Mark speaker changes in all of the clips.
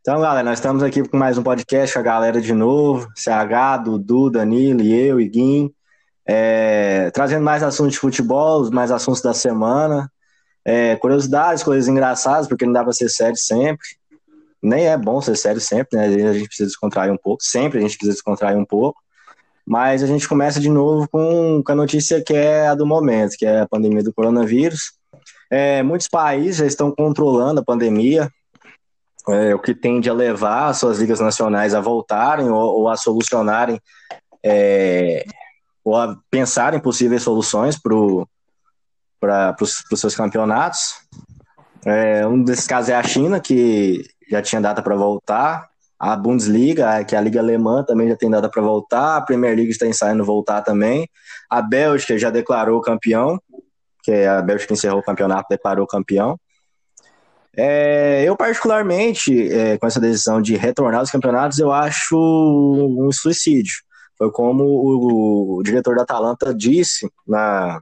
Speaker 1: Então, galera, nós estamos aqui com mais um podcast a galera de novo, CH, Dudu, Danilo e eu, e Guim, é, trazendo mais assuntos de futebol, mais assuntos da semana, é, curiosidades, coisas engraçadas, porque não dá para ser sério sempre. Nem é bom ser sério sempre, né? A gente precisa descontrair um pouco, sempre a gente precisa descontrair um pouco. Mas a gente começa de novo com, com a notícia que é a do momento, que é a pandemia do coronavírus. É, muitos países já estão controlando a pandemia, é, o que tende a levar as suas ligas nacionais a voltarem ou, ou a solucionarem, é, ou a pensarem possíveis soluções para os seus campeonatos. É, um desses casos é a China, que já tinha data para voltar. A Bundesliga, que é a Liga Alemã, também já tem data para voltar. A Premier League está ensaiando voltar também. A Bélgica já declarou campeão, que é a Bélgica encerrou o campeonato, declarou campeão. É, eu, particularmente, é, com essa decisão de retornar aos campeonatos, eu acho um suicídio. Foi como o, o diretor da Atalanta disse na,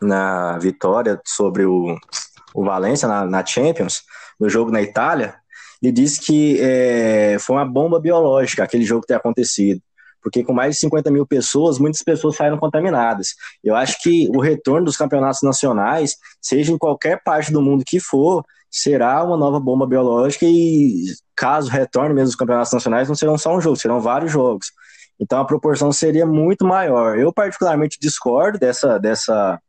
Speaker 1: na vitória sobre o, o Valência na, na, Champions, no jogo na Itália. Ele disse que é, foi uma bomba biológica aquele jogo ter acontecido porque com mais de 50 mil pessoas, muitas pessoas saíram contaminadas. Eu acho que o retorno dos campeonatos nacionais, seja em qualquer parte do mundo que for, será uma nova bomba biológica e caso retorne mesmo os campeonatos nacionais, não serão só um jogo, serão vários jogos. Então a proporção seria muito maior. Eu particularmente discordo dessa dessa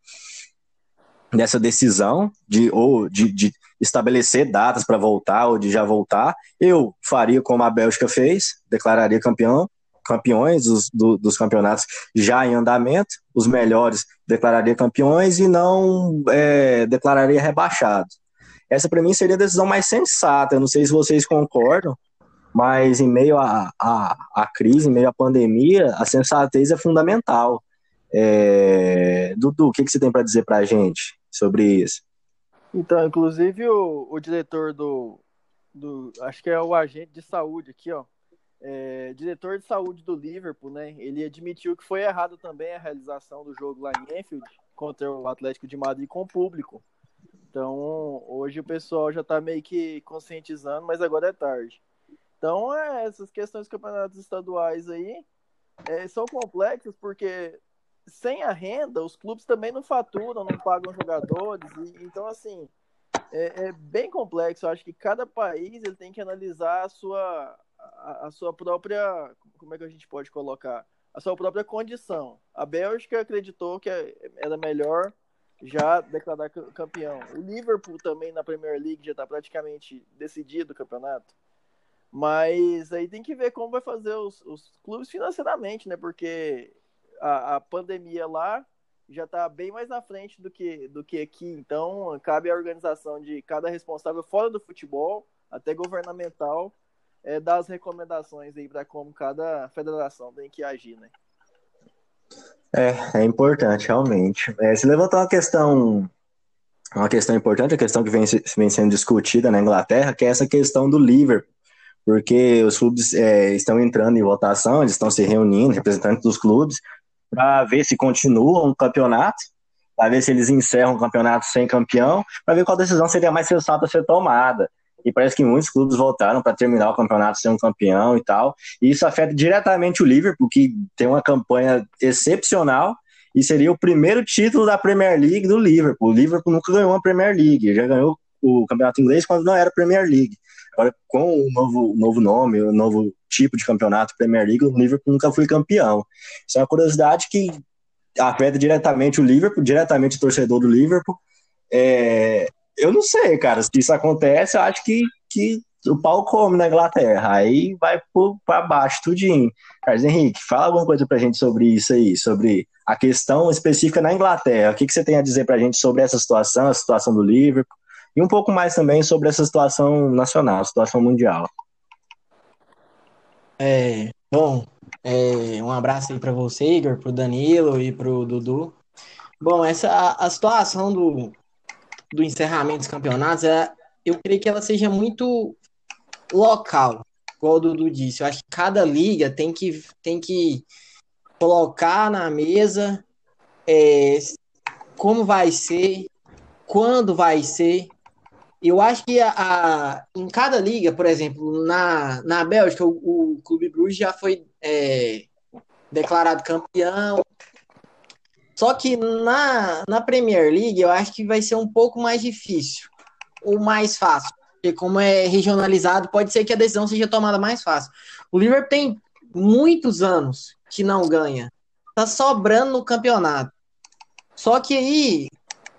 Speaker 1: dessa decisão de ou de, de estabelecer datas para voltar ou de já voltar. Eu faria como a Bélgica fez, declararia campeão, campeões dos, do, dos campeonatos já em andamento, os melhores declararia campeões e não é, declararia rebaixados. Essa para mim seria a decisão mais sensata. Eu não sei se vocês concordam, mas em meio à a, a, a, crise, em meio à pandemia, a sensatez é fundamental. É... Dudu, o que, que você tem para dizer para a gente sobre isso?
Speaker 2: Então, inclusive o, o diretor do, do, acho que é o agente de saúde aqui, ó, é, diretor de saúde do Liverpool, né? Ele admitiu que foi errado também a realização do jogo lá em Enfield contra o Atlético de Madrid com o público. Então, hoje o pessoal já está meio que conscientizando, mas agora é tarde. Então, é, essas questões dos campeonatos estaduais aí é, são complexas porque sem a renda, os clubes também não faturam, não pagam jogadores. E, então, assim, é, é, bem complexo. Eu acho que cada país ele tem que analisar a sua, a, a, sua própria. Como é que a gente pode colocar? A sua própria condição. A Bélgica acreditou que era melhor já declarar campeão. O Liverpool também na Premier League já está praticamente decidido o campeonato. Mas aí tem que ver como vai fazer os, os clubes financeiramente, né? Porque a, a pandemia lá já está bem mais na frente do que, do que aqui. Então, cabe à organização de cada responsável fora do futebol, até governamental, é, dar as recomendações aí para como cada federação tem que agir, né?
Speaker 1: É, é importante, realmente. É, se levantou uma questão, uma questão importante, a questão que vem, vem sendo discutida na Inglaterra, que é essa questão do Liverpool, porque os clubes é, estão entrando em votação, eles estão se reunindo, representantes dos clubes, para ver se continuam o campeonato, para ver se eles encerram o campeonato sem campeão, para ver qual decisão seria mais sensata a ser tomada e parece que muitos clubes voltaram para terminar o campeonato sendo campeão e tal. E isso afeta diretamente o Liverpool, que tem uma campanha excepcional e seria o primeiro título da Premier League do Liverpool. O Liverpool nunca ganhou uma Premier League, já ganhou o campeonato inglês quando não era Premier League. Agora, com o novo, novo nome, o novo tipo de campeonato Premier League, o Liverpool nunca foi campeão. Isso é uma curiosidade que afeta diretamente o Liverpool, diretamente o torcedor do Liverpool. É, eu não sei, cara. Se isso acontece, eu acho que, que o pau come na Inglaterra. Aí vai para baixo tudinho. Carlos Henrique, fala alguma coisa pra gente sobre isso aí, sobre a questão específica na Inglaterra. O que, que você tem a dizer pra gente sobre essa situação, a situação do Liverpool, e um pouco mais também sobre essa situação nacional, a situação mundial.
Speaker 3: É, bom, é, um abraço aí para você, Igor, pro Danilo e pro Dudu. Bom, essa a, a situação do, do encerramento dos campeonatos, é, eu creio que ela seja muito local, igual o Dudu disse. Eu acho que cada liga tem que, tem que colocar na mesa é, como vai ser, quando vai ser, eu acho que a, a, em cada liga, por exemplo, na, na Bélgica, o, o Clube Bruges já foi é, declarado campeão. Só que na, na Premier League eu acho que vai ser um pouco mais difícil, ou mais fácil. Porque como é regionalizado, pode ser que a decisão seja tomada mais fácil. O Liverpool tem muitos anos que não ganha. Tá sobrando no campeonato. Só que aí,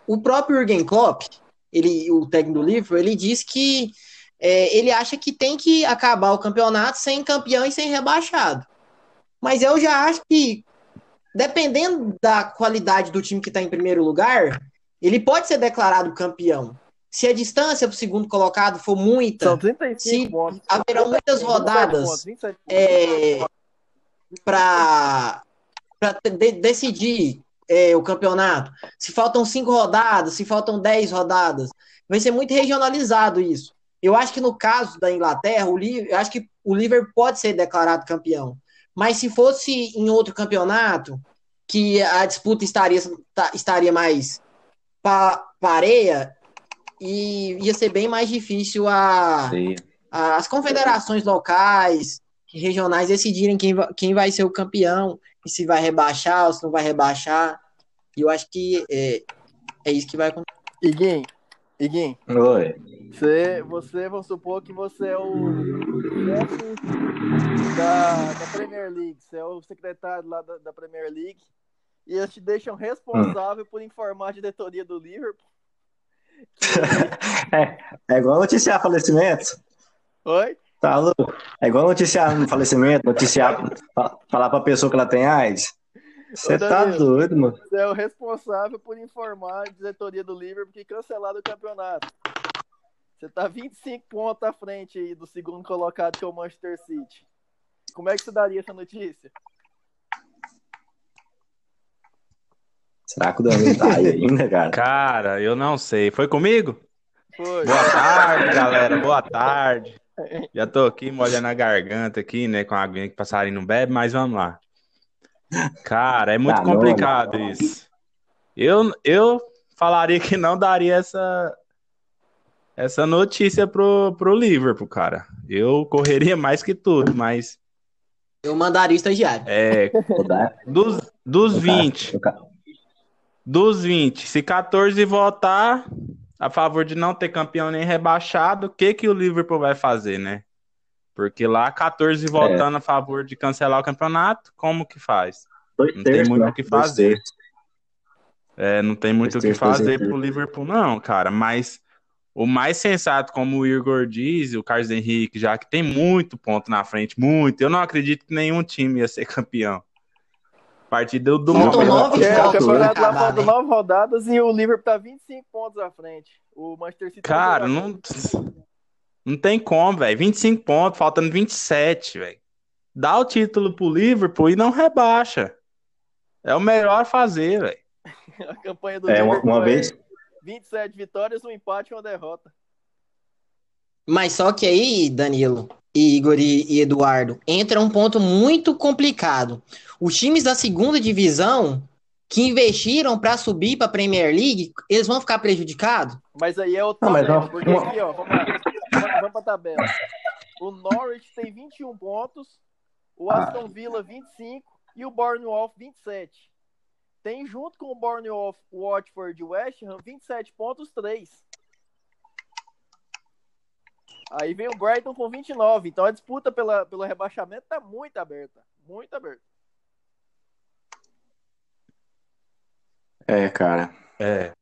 Speaker 3: o próprio Jürgen Klopp, ele, o técnico do Liverpool, ele diz que é, ele acha que tem que acabar o campeonato sem campeão e sem rebaixado. Mas eu já acho que, dependendo da qualidade do time que está em primeiro lugar, ele pode ser declarado campeão. Se a distância para o segundo colocado for muita, se pontos. haverão muitas rodadas é, para de, decidir é, o campeonato. Se faltam cinco rodadas, se faltam dez rodadas, vai ser muito regionalizado isso. Eu acho que no caso da Inglaterra, o eu acho que o Liverpool pode ser declarado campeão. Mas se fosse em outro campeonato, que a disputa estaria, estaria mais pa, pareia, e ia ser bem mais difícil a, a, as confederações locais, regionais decidirem quem, quem vai ser o campeão e se vai rebaixar ou se não vai rebaixar. E eu acho que é, é isso que vai acontecer.
Speaker 2: Iguinho, Iguinho.
Speaker 1: Oi.
Speaker 2: Você, você, vamos supor que você é o da, da Premier League, você é o secretário lá da, da Premier League, e eles te deixam responsável hum. por informar a diretoria do Liverpool.
Speaker 1: é, é igual noticiar falecimentos.
Speaker 2: Oi?
Speaker 1: Tá louco? É igual noticiar no falecimento, noticiar, falar pra pessoa que ela tem AIDS. Você tá doido, mano.
Speaker 2: Você é o responsável por informar a diretoria do Liverpool que cancelaram o campeonato. Você tá 25 pontos à frente aí do segundo colocado, que é o Manchester City. Como é que você daria essa notícia?
Speaker 1: Será que o Danilo tá aí ainda, cara?
Speaker 4: Cara, eu não sei. Foi comigo?
Speaker 2: Foi.
Speaker 4: Boa tarde, galera. Boa tarde. Já tô aqui molhando a garganta aqui, né? Com a aguinha que passarinho não bebe, mas vamos lá. Cara, é muito complicado isso. Eu, eu falaria que não daria essa essa notícia pro, pro Liverpool, cara. Eu correria mais que tudo, mas.
Speaker 3: Eu mandaria estagiário.
Speaker 4: É. dos, dos 20. Dos 20, se 14 votar, a favor de não ter campeão nem rebaixado, o que, que o Liverpool vai fazer, né? Porque lá 14 é. votando a favor de cancelar o campeonato, como que faz?
Speaker 1: Dois
Speaker 4: não
Speaker 1: terços,
Speaker 4: tem muito
Speaker 1: o
Speaker 4: né? que fazer. É, não tem muito o que fazer pro Liverpool, não, cara. Mas o mais sensato, como o Igor diz, o Carlos Henrique, já que tem muito ponto na frente, muito. Eu não acredito que nenhum time ia ser campeão. Partida do
Speaker 3: Faltam nove
Speaker 2: é, o campeonato lá faltam nove rodadas e o Liverpool tá 25 pontos à frente. O Manchester City
Speaker 4: tá Cara, não, não tem como, velho. 25 pontos, faltando 27, velho. Dá o título pro Liverpool e não rebaixa. É o melhor a fazer, velho.
Speaker 2: a campanha do
Speaker 1: é, Liverpool uma, uma é vez
Speaker 2: 27 vitórias, um empate e uma derrota.
Speaker 3: Mas só que aí, Danilo, Igor e Eduardo, entra um ponto muito complicado os times da segunda divisão que investiram para subir para a Premier League, eles vão ficar prejudicados?
Speaker 2: Mas aí é o tabela, porque aqui, ó, vamos lá, vamos para a tabela. O Norwich tem 21 pontos, o ah. Aston Villa 25 e o Bournemouth 27. Tem junto com o Bournemouth, Watford e West Ham 27 pontos 3. Aí vem o Brighton com 29. Então a disputa pela, pelo rebaixamento tá muito aberta. Muito aberta.
Speaker 1: É, cara.
Speaker 4: É.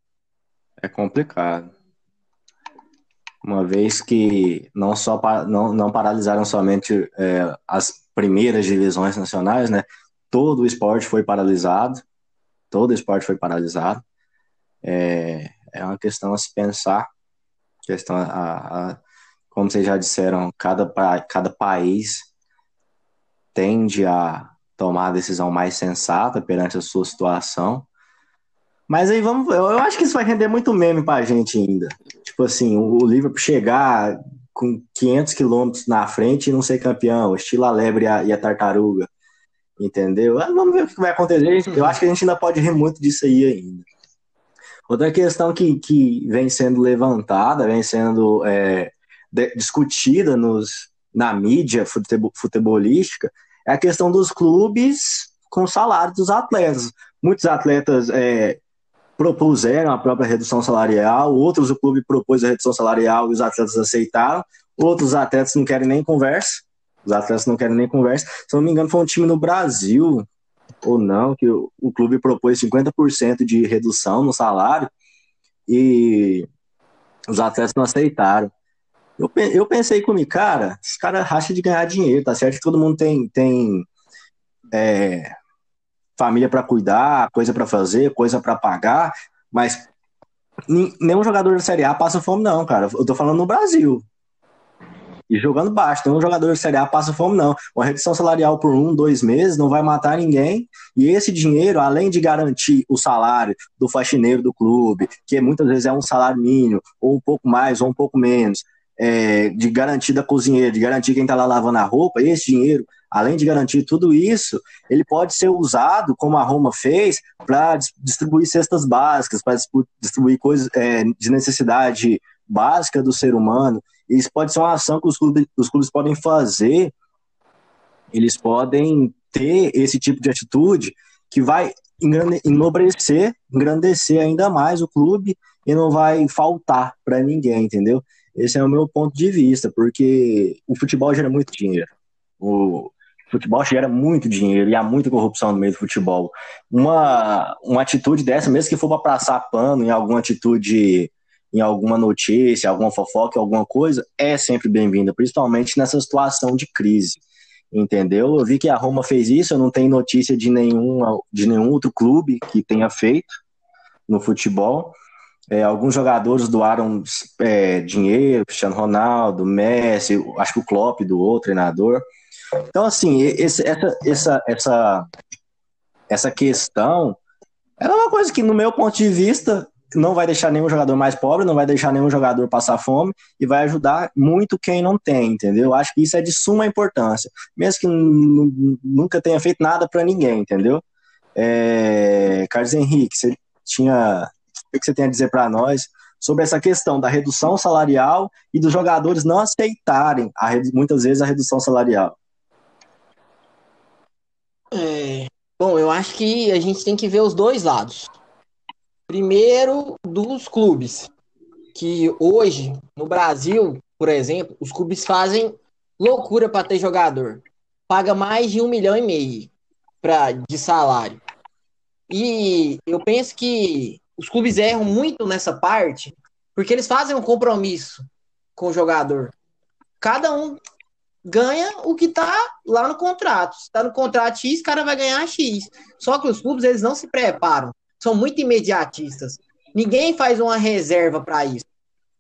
Speaker 1: É complicado. Uma vez que não só não, não paralisaram somente é, as primeiras divisões nacionais, né? Todo o esporte foi paralisado. Todo o esporte foi paralisado. É, é uma questão a se pensar. Questão a, a como vocês já disseram, cada, cada país tende a tomar a decisão mais sensata perante a sua situação mas aí vamos. Eu acho que isso vai render muito meme pra gente ainda. Tipo assim, o Liverpool chegar com 500 quilômetros na frente e não ser campeão, estilo a lebre e a, e a tartaruga. Entendeu? Vamos ver o que vai acontecer. Eu acho que a gente ainda pode rir muito disso aí ainda. Outra questão que, que vem sendo levantada, vem sendo é, de, discutida nos, na mídia futebolística, é a questão dos clubes com salário dos atletas. Muitos atletas é, propuseram a própria redução salarial, outros o clube propôs a redução salarial e os atletas aceitaram, outros atletas não querem nem conversa, os atletas não querem nem conversa. Se não me engano, foi um time no Brasil, ou não, que o, o clube propôs 50% de redução no salário e os atletas não aceitaram. Eu, eu pensei comigo, cara, esse cara racha de ganhar dinheiro, tá certo todo mundo tem, tem é, família para cuidar, coisa para fazer, coisa para pagar, mas nenhum jogador da Série A passa fome, não, cara. Eu tô falando no Brasil. E jogando baixo, nenhum jogador da Série A passa fome, não. Uma redução salarial por um, dois meses não vai matar ninguém. E esse dinheiro, além de garantir o salário do faxineiro do clube, que muitas vezes é um salário mínimo, ou um pouco mais, ou um pouco menos, é, de garantir da cozinheira, de garantir quem está lá lavando a roupa, esse dinheiro, além de garantir tudo isso, ele pode ser usado, como a Roma fez, para distribuir cestas básicas, para distribuir coisas é, de necessidade básica do ser humano. Isso pode ser uma ação que os clubes, os clubes podem fazer, eles podem ter esse tipo de atitude que vai enobrecer, engrandecer ainda mais o clube e não vai faltar para ninguém, entendeu? Esse é o meu ponto de vista, porque o futebol gera muito dinheiro. O futebol gera muito dinheiro e há muita corrupção no meio do futebol. Uma, uma atitude dessa, mesmo que for para passar pano em alguma atitude, em alguma notícia, alguma fofoca, alguma coisa, é sempre bem-vinda, principalmente nessa situação de crise. Entendeu? Eu vi que a Roma fez isso, eu não tenho notícia de nenhum, de nenhum outro clube que tenha feito no futebol. É, alguns jogadores doaram é, dinheiro, Cristiano Ronaldo, Messi, acho que o Klopp doou, treinador. Então, assim, esse, essa, essa, essa, essa questão é uma coisa que, no meu ponto de vista, não vai deixar nenhum jogador mais pobre, não vai deixar nenhum jogador passar fome e vai ajudar muito quem não tem, entendeu? Acho que isso é de suma importância, mesmo que nunca tenha feito nada para ninguém, entendeu? É, Carlos Henrique, você tinha o que você tem a dizer para nós sobre essa questão da redução salarial e dos jogadores não aceitarem a, muitas vezes a redução salarial?
Speaker 3: É, bom, eu acho que a gente tem que ver os dois lados. Primeiro, dos clubes, que hoje, no Brasil, por exemplo, os clubes fazem loucura para ter jogador. Paga mais de um milhão e meio pra, de salário. E eu penso que os clubes erram muito nessa parte, porque eles fazem um compromisso com o jogador. Cada um ganha o que está lá no contrato. Se está no contrato X, o cara vai ganhar X. Só que os clubes eles não se preparam, são muito imediatistas. Ninguém faz uma reserva para isso.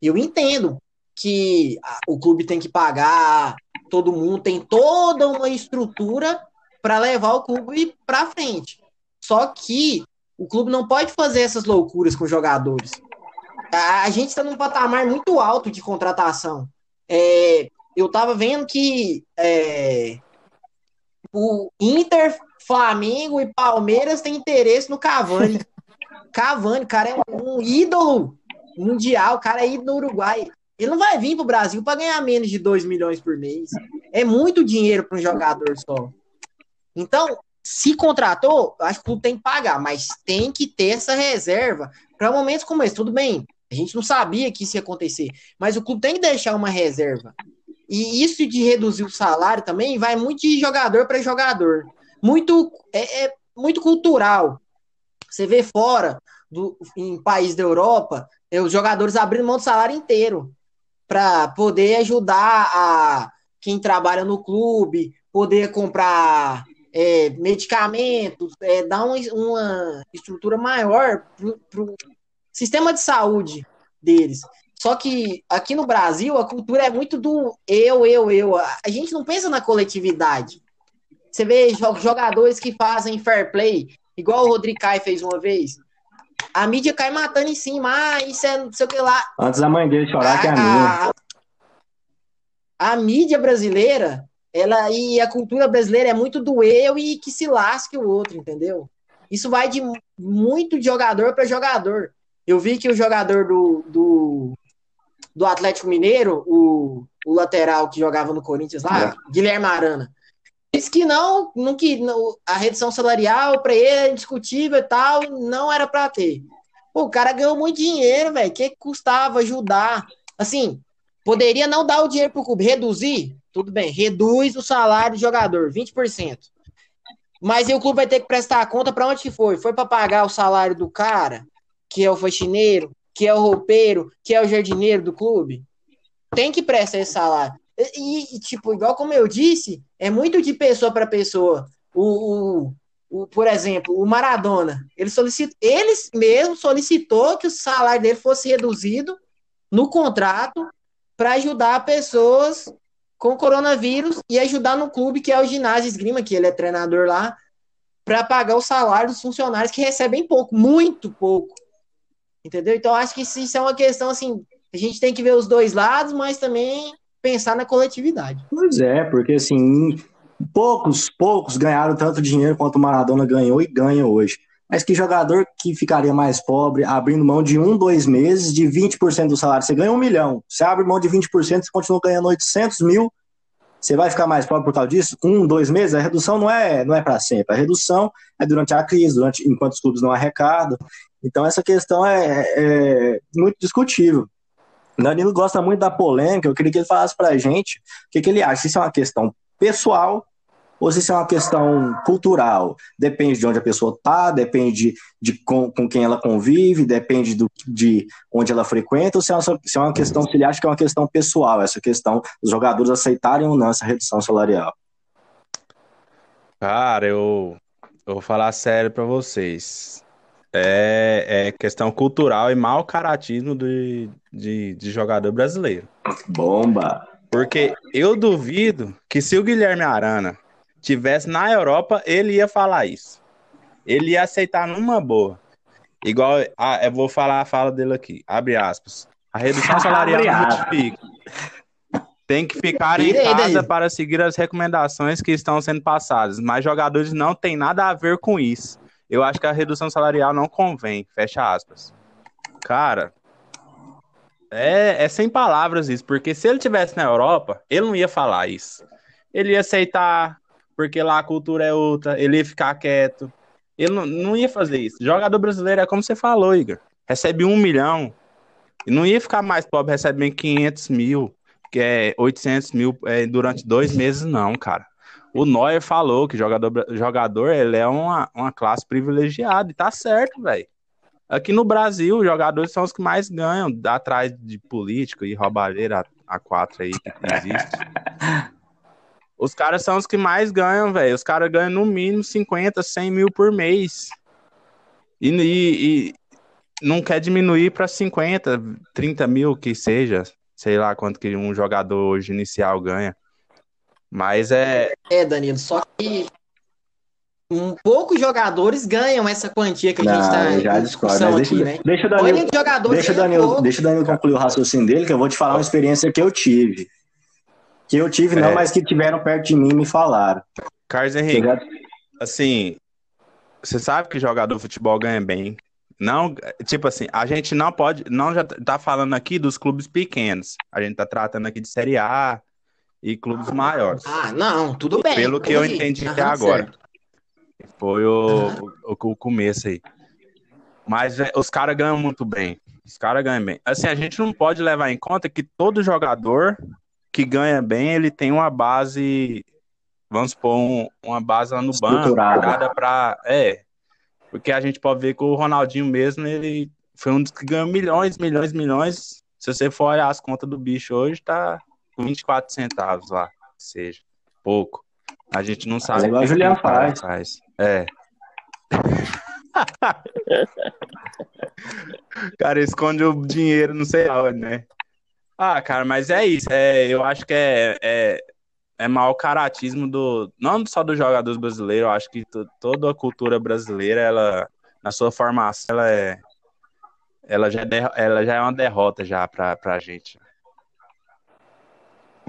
Speaker 3: Eu entendo que o clube tem que pagar, todo mundo tem toda uma estrutura para levar o clube para frente. Só que o clube não pode fazer essas loucuras com jogadores. A, gente está num patamar muito alto de contratação. É, eu estava vendo que é, o Inter, Flamengo e Palmeiras têm interesse no Cavani. Cavani, cara, é um ídolo mundial, o cara é ídolo no Uruguai. Ele não vai vir para o Brasil para ganhar menos de 2 milhões por mês. É muito dinheiro para um jogador só. Então, se contratou, acho que o clube tem que pagar, mas tem que ter essa reserva para momentos como esse. Tudo bem, a gente não sabia que isso ia acontecer, mas o clube tem que deixar uma reserva. E isso de reduzir o salário também vai muito de jogador para jogador. Muito, é, é, muito cultural. Você vê fora, do, em país da Europa, é, os jogadores abrindo mão do salário inteiro para poder ajudar a quem trabalha no clube, poder comprar é, medicamentos, é, dar uma, uma estrutura maior para o sistema de saúde deles. Só que aqui no Brasil a cultura é muito do eu, eu, eu. A gente não pensa na coletividade. Você vê jogadores que fazem fair play, igual o Rodrigo Caio fez uma vez. A mídia cai matando em cima, ah, isso é não sei o que lá.
Speaker 1: Antes da mãe dele chorar, a, que é a
Speaker 3: minha. A, a mídia brasileira ela e a cultura brasileira é muito do eu e que se lasque o outro, entendeu? Isso vai de muito de jogador para jogador. Eu vi que o jogador do, do, do Atlético Mineiro, o, o lateral que jogava no Corinthians lá, é. Guilherme Arana, disse que não, não que não, a redução salarial para ele é indiscutível e tal, não era para ter. Pô, o cara ganhou muito dinheiro, velho. que custava ajudar? Assim, poderia não dar o dinheiro pro clube, reduzir? Tudo bem, reduz o salário do jogador, 20%. Mas o clube vai ter que prestar a conta para onde que foi? Foi para pagar o salário do cara, que é o faxineiro, que é o roupeiro, que é o jardineiro do clube? Tem que prestar esse salário. E, e tipo, igual como eu disse, é muito de pessoa para pessoa. O, o, o, por exemplo, o Maradona, ele, solicit, ele mesmo solicitou que o salário dele fosse reduzido no contrato para ajudar pessoas com coronavírus e ajudar no clube que é o ginásio esgrima, que ele é treinador lá, para pagar o salário dos funcionários que recebem pouco, muito pouco. Entendeu? Então acho que isso é uma questão assim, a gente tem que ver os dois lados, mas também pensar na coletividade.
Speaker 1: Pois é, porque assim, poucos, poucos ganharam tanto dinheiro quanto o Maradona ganhou e ganha hoje. Mas que jogador que ficaria mais pobre abrindo mão de um, dois meses, de 20% do salário? Você ganha um milhão. Você abre mão de 20%, você continua ganhando 800 mil. Você vai ficar mais pobre por causa disso? Um, dois meses? A redução não é, não é para sempre. A redução é durante a crise, durante, enquanto os clubes não arrecadam. Então, essa questão é, é muito discutível. Danilo gosta muito da polêmica. Eu queria que ele falasse para a gente o que, que ele acha. Se isso é uma questão pessoal ou se isso é uma questão cultural. Depende de onde a pessoa está, depende de com, com, quem ela convive, depende do, de onde ela frequenta, ou se é, uma, se é uma questão, se ele acha que é uma questão pessoal, essa questão dos jogadores aceitarem ou não essa redução salarial.
Speaker 4: Cara, eu, eu vou falar sério para vocês. É, é, questão cultural e mau caratismo de, de, de jogador brasileiro.
Speaker 1: Bomba!
Speaker 4: Porque eu duvido que se o Guilherme Arana tivesse na Europa, ele ia falar isso. Ele ia aceitar numa boa. Igual, ah, eu vou falar a fala dele aqui, abre aspas. A redução salarial justifica. Tem que ficar em casa para seguir as recomendações que estão sendo passadas, mas jogadores não têm nada a ver com isso. Eu acho que a redução salarial não convém, fecha aspas. Cara, é, é sem palavras isso, porque se ele tivesse na Europa, ele não ia falar isso. Ele ia aceitar, porque lá a cultura é outra, ele ia ficar quieto. Ele não, não ia fazer isso. Jogador brasileiro é como você falou, Igor. Recebe um milhão. E não ia ficar mais pobre recebendo 500 mil, que é 800 mil é, durante dois meses, não, cara. O Neuer falou que jogador, jogador ele é uma, uma classe privilegiada, e tá certo, velho. Aqui no Brasil, os jogadores são os que mais ganham, atrás de político e roubalheira a quatro aí que existe. Os caras são os que mais ganham, velho. Os caras ganham no mínimo 50, 100 mil por mês. E, e, e não quer diminuir para 50, 30 mil que seja. Sei lá quanto que um jogador hoje inicial ganha. Mas é.
Speaker 3: É, Danilo, só que um, poucos jogadores ganham essa quantia que a gente está
Speaker 1: já discordo, mas deixa, aqui, né? deixa o Danilo, deixa, Danilo, deixa o Danilo concluir o raciocínio dele, que eu vou te falar uma experiência que eu tive. Que eu tive, não, é. mas que tiveram perto de mim e me falaram.
Speaker 4: Carlos Henrique, assim, você sabe que jogador de futebol ganha bem. Não, tipo assim, a gente não pode, não já tá falando aqui dos clubes pequenos. A gente tá tratando aqui de Série A e clubes maiores.
Speaker 3: Ah, não, tudo bem.
Speaker 4: Pelo que eu entendi até agora. Certo. Foi o, o, o, começo aí. Mas é, os caras ganham muito bem. Os caras ganham bem. Assim, a gente não pode levar em conta que todo jogador que ganha bem, ele tem uma base, vamos supor, um, uma base lá no banco, pagada para é, porque a gente pode ver que o Ronaldinho mesmo, ele foi um dos que ganhou milhões, milhões, milhões. Se você for olhar as contas do bicho hoje, tá 24 centavos lá, seja, pouco. A gente não sabe. É
Speaker 1: igual a Juliana faz. faz.
Speaker 4: É. cara esconde o dinheiro, não sei aonde, né? Ah, cara, mas é isso. É, eu acho que é, é, é mau caratismo do. Não só dos jogadores brasileiros, eu acho que toda a cultura brasileira, ela, na sua formação, ela é. Ela já, é, ela já é uma derrota já pra, pra gente.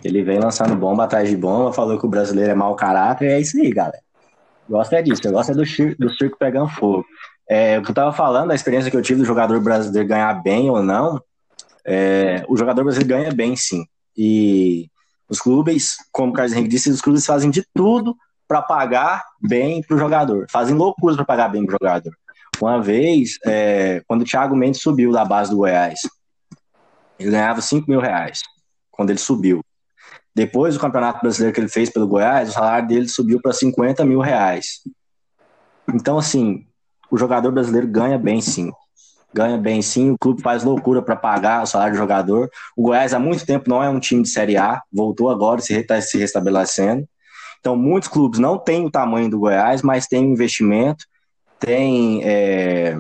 Speaker 1: Ele vem lançando bomba atrás de bomba, falou que o brasileiro é mau caráter, e é isso aí, galera. Gosta é disso, eu gosto é do circo, do circo pegando fogo. É, o que eu estava falando, a experiência que eu tive do jogador brasileiro ganhar bem ou não, é, o jogador brasileiro ganha bem, sim. E os clubes, como o Carlos Henrique disse, os clubes fazem de tudo para pagar bem para o jogador. Fazem loucuras para pagar bem para o jogador. Uma vez, é, quando o Thiago Mendes subiu da base do Goiás, ele ganhava 5 mil reais quando ele subiu. Depois do campeonato brasileiro que ele fez pelo Goiás, o salário dele subiu para 50 mil reais. Então, assim, o jogador brasileiro ganha bem sim. Ganha bem sim, o clube faz loucura para pagar o salário do jogador. O Goiás há muito tempo não é um time de Série A, voltou agora, está se restabelecendo. Então, muitos clubes não têm o tamanho do Goiás, mas tem investimento, tem, é,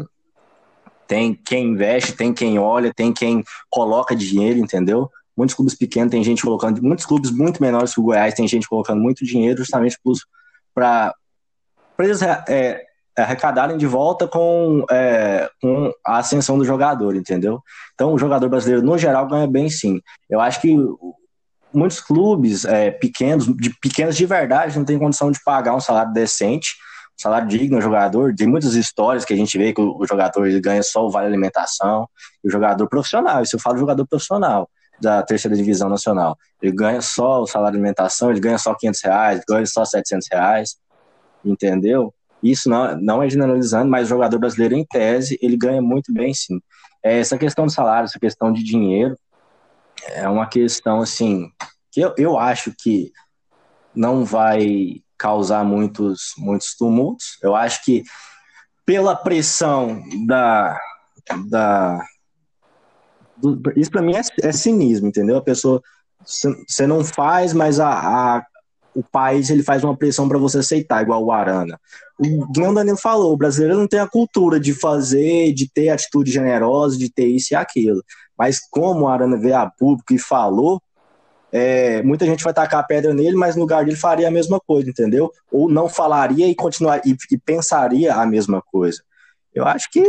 Speaker 1: tem quem investe, tem quem olha, tem quem coloca dinheiro, entendeu? Muitos clubes pequenos tem gente colocando, muitos clubes muito menores que o Goiás tem gente colocando muito dinheiro justamente para eles é, arrecadarem de volta com, é, com a ascensão do jogador, entendeu? Então, o jogador brasileiro, no geral, ganha bem sim. Eu acho que muitos clubes é, pequenos, de pequenos de verdade, não têm condição de pagar um salário decente, um salário digno ao jogador. Tem muitas histórias que a gente vê que o, jogador ganha só o vale alimentação, o jogador profissional, isso eu falo jogador profissional da terceira divisão nacional. Ele ganha só o salário de alimentação, ele ganha só 500 reais, ganha só 700 reais, entendeu? Isso não, não é generalizando, mas o jogador brasileiro, em tese, ele ganha muito bem, sim. É, essa questão de salário, essa questão de dinheiro, é uma questão, assim, que eu, eu acho que não vai causar muitos, muitos tumultos. Eu acho que pela pressão da. da do, isso para mim é, é cinismo, entendeu? A pessoa. Você não faz, mas a, a o país ele faz uma pressão para você aceitar, igual o Arana. O Guilherme Danilo falou, o brasileiro não tem a cultura de fazer, de ter atitude generosa, de ter isso e aquilo. Mas como o Arana veio a público e falou, é, muita gente vai tacar a pedra nele, mas no lugar dele faria a mesma coisa, entendeu? Ou não falaria e continuar e, e pensaria a mesma coisa. Eu acho que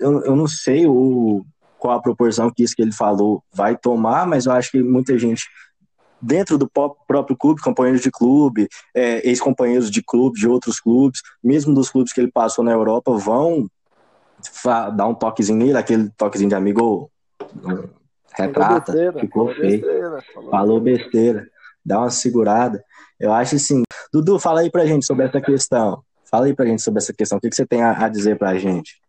Speaker 1: eu, eu não sei o, qual a proporção que isso que ele falou vai tomar, mas eu acho que muita gente dentro do próprio clube, companheiros de clube, é, ex-companheiros de clube, de outros clubes, mesmo dos clubes que ele passou na Europa, vão dar um toquezinho nele, aquele toquezinho de amigo retrata, besteira, ficou falou feio, besteira, falou, falou besteira, dá uma segurada. Eu acho assim, Dudu, fala aí pra gente sobre essa questão. Fala aí pra gente sobre essa questão. O que, que você tem a, a dizer pra gente?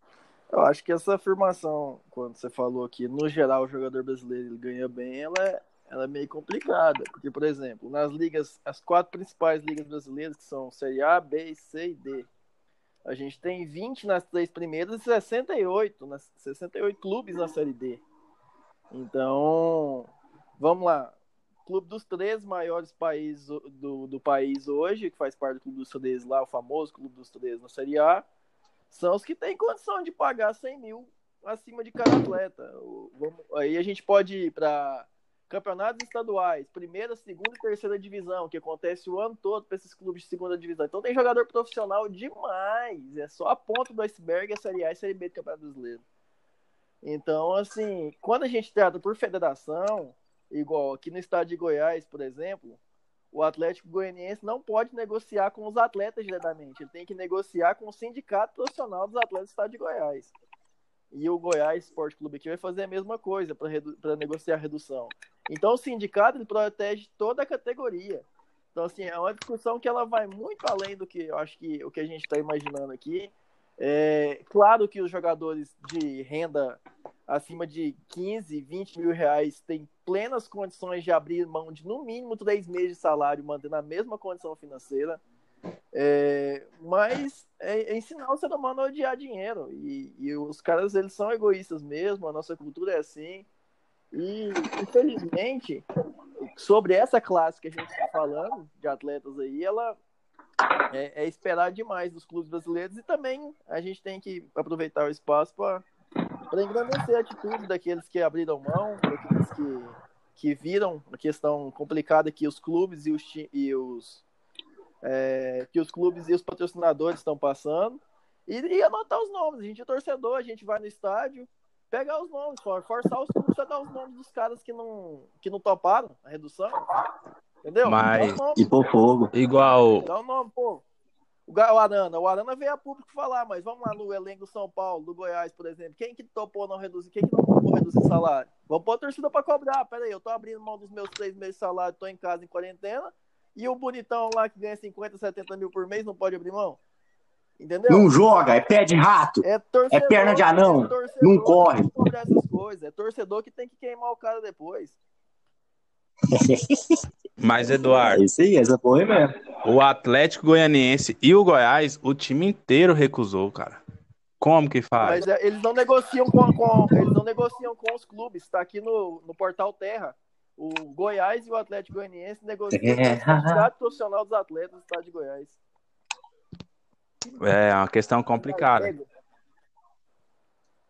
Speaker 2: Eu acho que essa afirmação, quando você falou que no geral o jogador brasileiro ganha bem, ela é, ela é meio complicada, porque, por exemplo, nas ligas, as quatro principais ligas brasileiras, que são Série A, B, C e D, a gente tem 20 nas três primeiras e 68, nas, 68 clubes na Série D. Então, vamos lá. Clube dos três maiores países do, do país hoje, que faz parte do Clube dos Três lá, o famoso Clube dos Três na Série A, são os que têm condição de pagar 100 mil acima de cada atleta. Aí a gente pode ir para campeonatos estaduais, primeira, segunda e terceira divisão, que acontece o ano todo para esses clubes de segunda divisão. Então tem jogador profissional demais. É só a ponta do iceberg a Série A e Série B do Campeonato Brasileiro. Então, assim, quando a gente trata por federação, igual aqui no estado de Goiás, por exemplo, o Atlético Goianiense não pode negociar com os atletas diretamente. Ele tem que negociar com o sindicato profissional dos atletas do estado de Goiás. E o Goiás Esporte Clube aqui vai fazer a mesma coisa para negociar a redução. Então o sindicato ele protege toda a categoria. Então, assim, é uma discussão que ela vai muito além do que eu acho que o que a gente está imaginando aqui. É claro que os jogadores de renda acima de 15, 20 mil reais têm plenas condições de abrir mão de no mínimo três meses de salário, mantendo a mesma condição financeira. É, mas é, é, ensinar o ser humano a odiar dinheiro. E, e, os caras, eles são egoístas mesmo, a nossa cultura é assim. E, infelizmente, sobre essa classe que a gente está falando, de atletas aí, ela é, é, esperar demais dos clubes brasileiros e também a gente tem que aproveitar o espaço para engrandecer a atitude daqueles que abriram mão, daqueles que, que viram a questão complicada que os clubes e os, e os é, que os clubes e os patrocinadores estão passando e, e, anotar os nomes. A gente é torcedor, a gente vai no estádio, pegar os nomes, for, forçar os clubes a dar os nomes dos caras que não, que não toparam a redução. Entendeu?
Speaker 4: Mas...
Speaker 1: E por fogo.
Speaker 4: Igual.
Speaker 2: Dá o nome, pô. O Arana, o Arana veio a público falar, mas vamos lá no elenco do São Paulo, do Goiás, por exemplo. Quem que topou não reduzir? Quem que não topou reduzir salário? Vamos pôr a torcida pra cobrar. Pera aí, eu tô abrindo mão dos meus três meses de salário, tô em casa em quarentena. E o bonitão lá que ganha 50, 70 mil por mês não pode abrir mão? Entendeu?
Speaker 1: Não joga, é pé de rato.
Speaker 2: É, torcedor,
Speaker 1: é perna de anão. É não corre.
Speaker 2: essas coisas. É torcedor que tem que queimar o cara depois.
Speaker 4: Mas, Eduardo.
Speaker 1: É isso aí, essa porra é mesmo.
Speaker 4: O Atlético Goianiense e o Goiás, o time inteiro recusou, cara. Como que faz?
Speaker 2: Mas é, eles não negociam com, com, eles não negociam com os clubes. Está aqui no, no portal Terra. O Goiás e o Atlético Goianiense negociam é. com a profissional dos atletas do estado de Goiás.
Speaker 4: É uma questão complicada.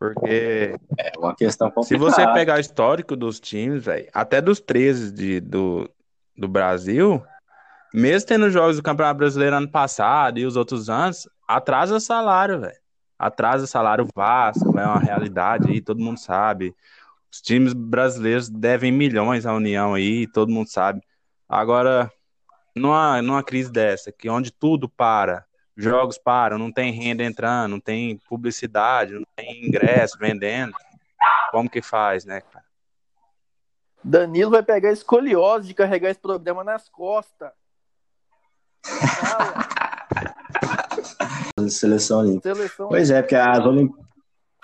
Speaker 4: Porque.
Speaker 1: É uma questão complicada.
Speaker 4: Se você pegar o histórico dos times, velho, até dos 13 de, do, do Brasil, mesmo tendo jogos do Campeonato Brasileiro ano passado e os outros anos, atrasa salário, velho. Atrasa salário Vasco, é uma realidade aí, todo mundo sabe. Os times brasileiros devem milhões à União aí, todo mundo sabe. Agora, numa, numa crise dessa, que onde tudo para, jogos param, não tem renda entrando, não tem publicidade, não tem ingresso vendendo. Como que faz, né, cara?
Speaker 2: Danilo vai pegar escoliose de carregar esse programa nas costas.
Speaker 1: Seleção olímpica. Seleção pois é, porque as, Olimp...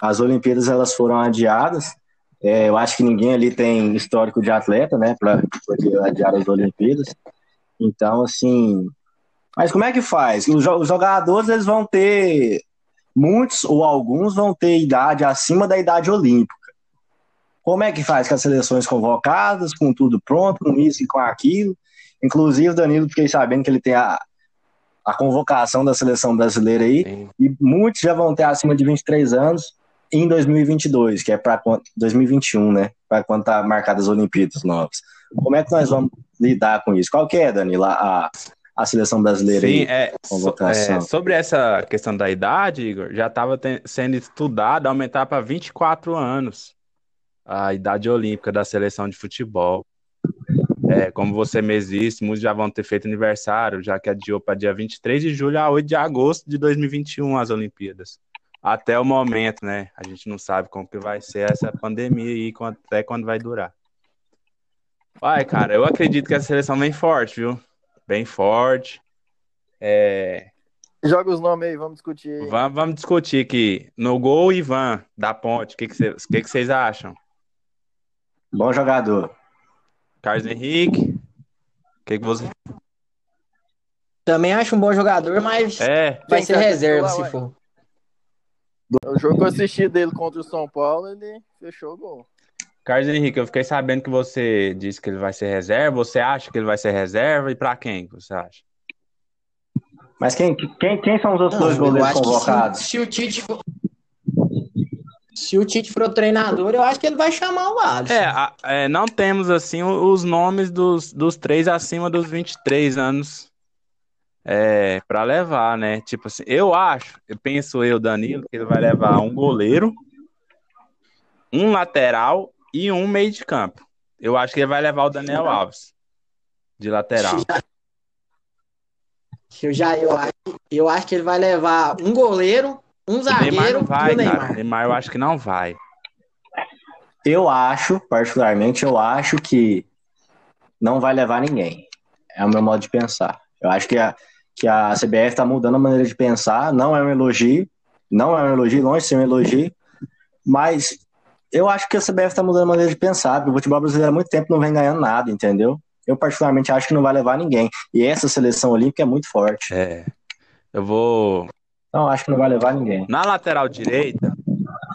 Speaker 1: as Olimpíadas elas foram adiadas. É, eu acho que ninguém ali tem histórico de atleta, né, para poder adiar as Olimpíadas. Então, assim, mas como é que faz? Os jogadores eles vão ter muitos ou alguns vão ter idade acima da idade olímpica. Como é que faz com as seleções convocadas, com tudo pronto, com isso e com aquilo? Inclusive, Danilo, fiquei sabendo que ele tem a, a convocação da seleção brasileira aí, Sim. e muitos já vão ter acima de 23 anos em 2022, que é para 2021, né? Para quando tá marcadas as Olimpíadas novas. Como é que nós vamos lidar com isso? Qual que é, Danilo, a, a seleção brasileira
Speaker 4: Sim, é, so, é, sobre essa questão da idade, Igor, já estava sendo estudado aumentar para 24 anos a idade olímpica da seleção de futebol. É, como você mesmo disse, muitos já vão ter feito aniversário, já que adiou para dia 23 de julho a 8 de agosto de 2021 as Olimpíadas. Até o momento, né? A gente não sabe como que vai ser essa pandemia e até quando vai durar. Vai, cara, eu acredito que a seleção vem forte, viu? bem forte. É...
Speaker 2: Joga os nomes aí, vamos discutir.
Speaker 4: Vamos, vamos discutir aqui. No gol, Ivan, da Ponte. O que, que, que, que vocês acham?
Speaker 1: Bom jogador.
Speaker 4: Carlos Henrique. O que, que você.
Speaker 3: Também acho um bom jogador, mas
Speaker 4: é.
Speaker 3: vai ser reserva se for.
Speaker 2: O jogo que eu assisti dele contra o São Paulo, ele fechou o gol.
Speaker 4: Carlos Henrique, eu fiquei sabendo que você disse que ele vai ser reserva. Você acha que ele vai ser reserva? E para quem você acha?
Speaker 1: Mas quem, quem, quem são os outros dois goleiros convocados?
Speaker 3: Se, se, o Tite. Se o Tite for o treinador, eu acho que ele vai chamar o Alisson.
Speaker 4: É, é não temos assim os nomes dos, dos três acima dos 23 anos é, para levar, né? Tipo assim, eu acho, eu penso eu, Danilo, que ele vai levar um goleiro, um lateral e um meio de campo. Eu acho que ele vai levar o Daniel Alves de lateral.
Speaker 3: Eu já eu acho, eu acho que ele vai levar um goleiro, um zagueiro
Speaker 4: Neymar não vai, o Neymar. Cara. Neymar eu acho que não vai.
Speaker 1: Eu acho, particularmente, eu acho que não vai levar ninguém. É o meu modo de pensar. Eu acho que a, que a CBF está mudando a maneira de pensar. Não é um elogio, não é um elogio, longe de ser um elogio, mas eu acho que a CBF está mudando a maneira de pensar, porque o futebol brasileiro há muito tempo não vem ganhando nada, entendeu? Eu, particularmente, acho que não vai levar ninguém. E essa seleção olímpica é muito forte.
Speaker 4: É. Eu vou.
Speaker 1: Não, acho que não vai levar ninguém.
Speaker 4: Na lateral direita,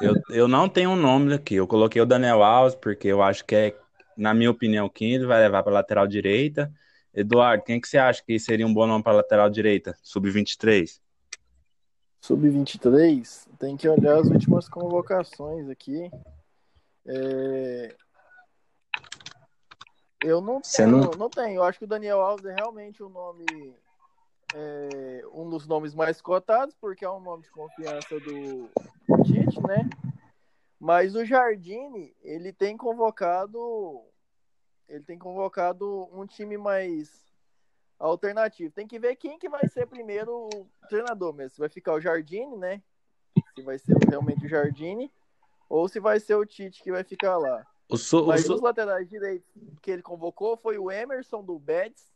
Speaker 4: eu, eu não tenho um nome aqui. Eu coloquei o Daniel Alves, porque eu acho que é, na minha opinião, quem ele vai levar para lateral direita. Eduardo, quem que você acha que seria um bom nome para lateral direita? Sub-23?
Speaker 2: Sub-23? Tem que olhar as últimas convocações aqui. É... Eu não tenho, não... não tenho. Eu acho que o Daniel Alves é realmente um nome, é, um dos nomes mais cotados, porque é um nome de confiança do Tite, né? Mas o Jardine, ele tem convocado, ele tem convocado um time mais, alternativo. Tem que ver quem que vai ser primeiro o treinador mesmo. Se vai ficar o Jardine, né? Se vai ser realmente o Jardine, ou se vai ser o Tite que vai ficar lá.
Speaker 4: O Su-
Speaker 2: Mas
Speaker 4: o Su-
Speaker 2: os laterais direitos que ele convocou foi o Emerson do Betis,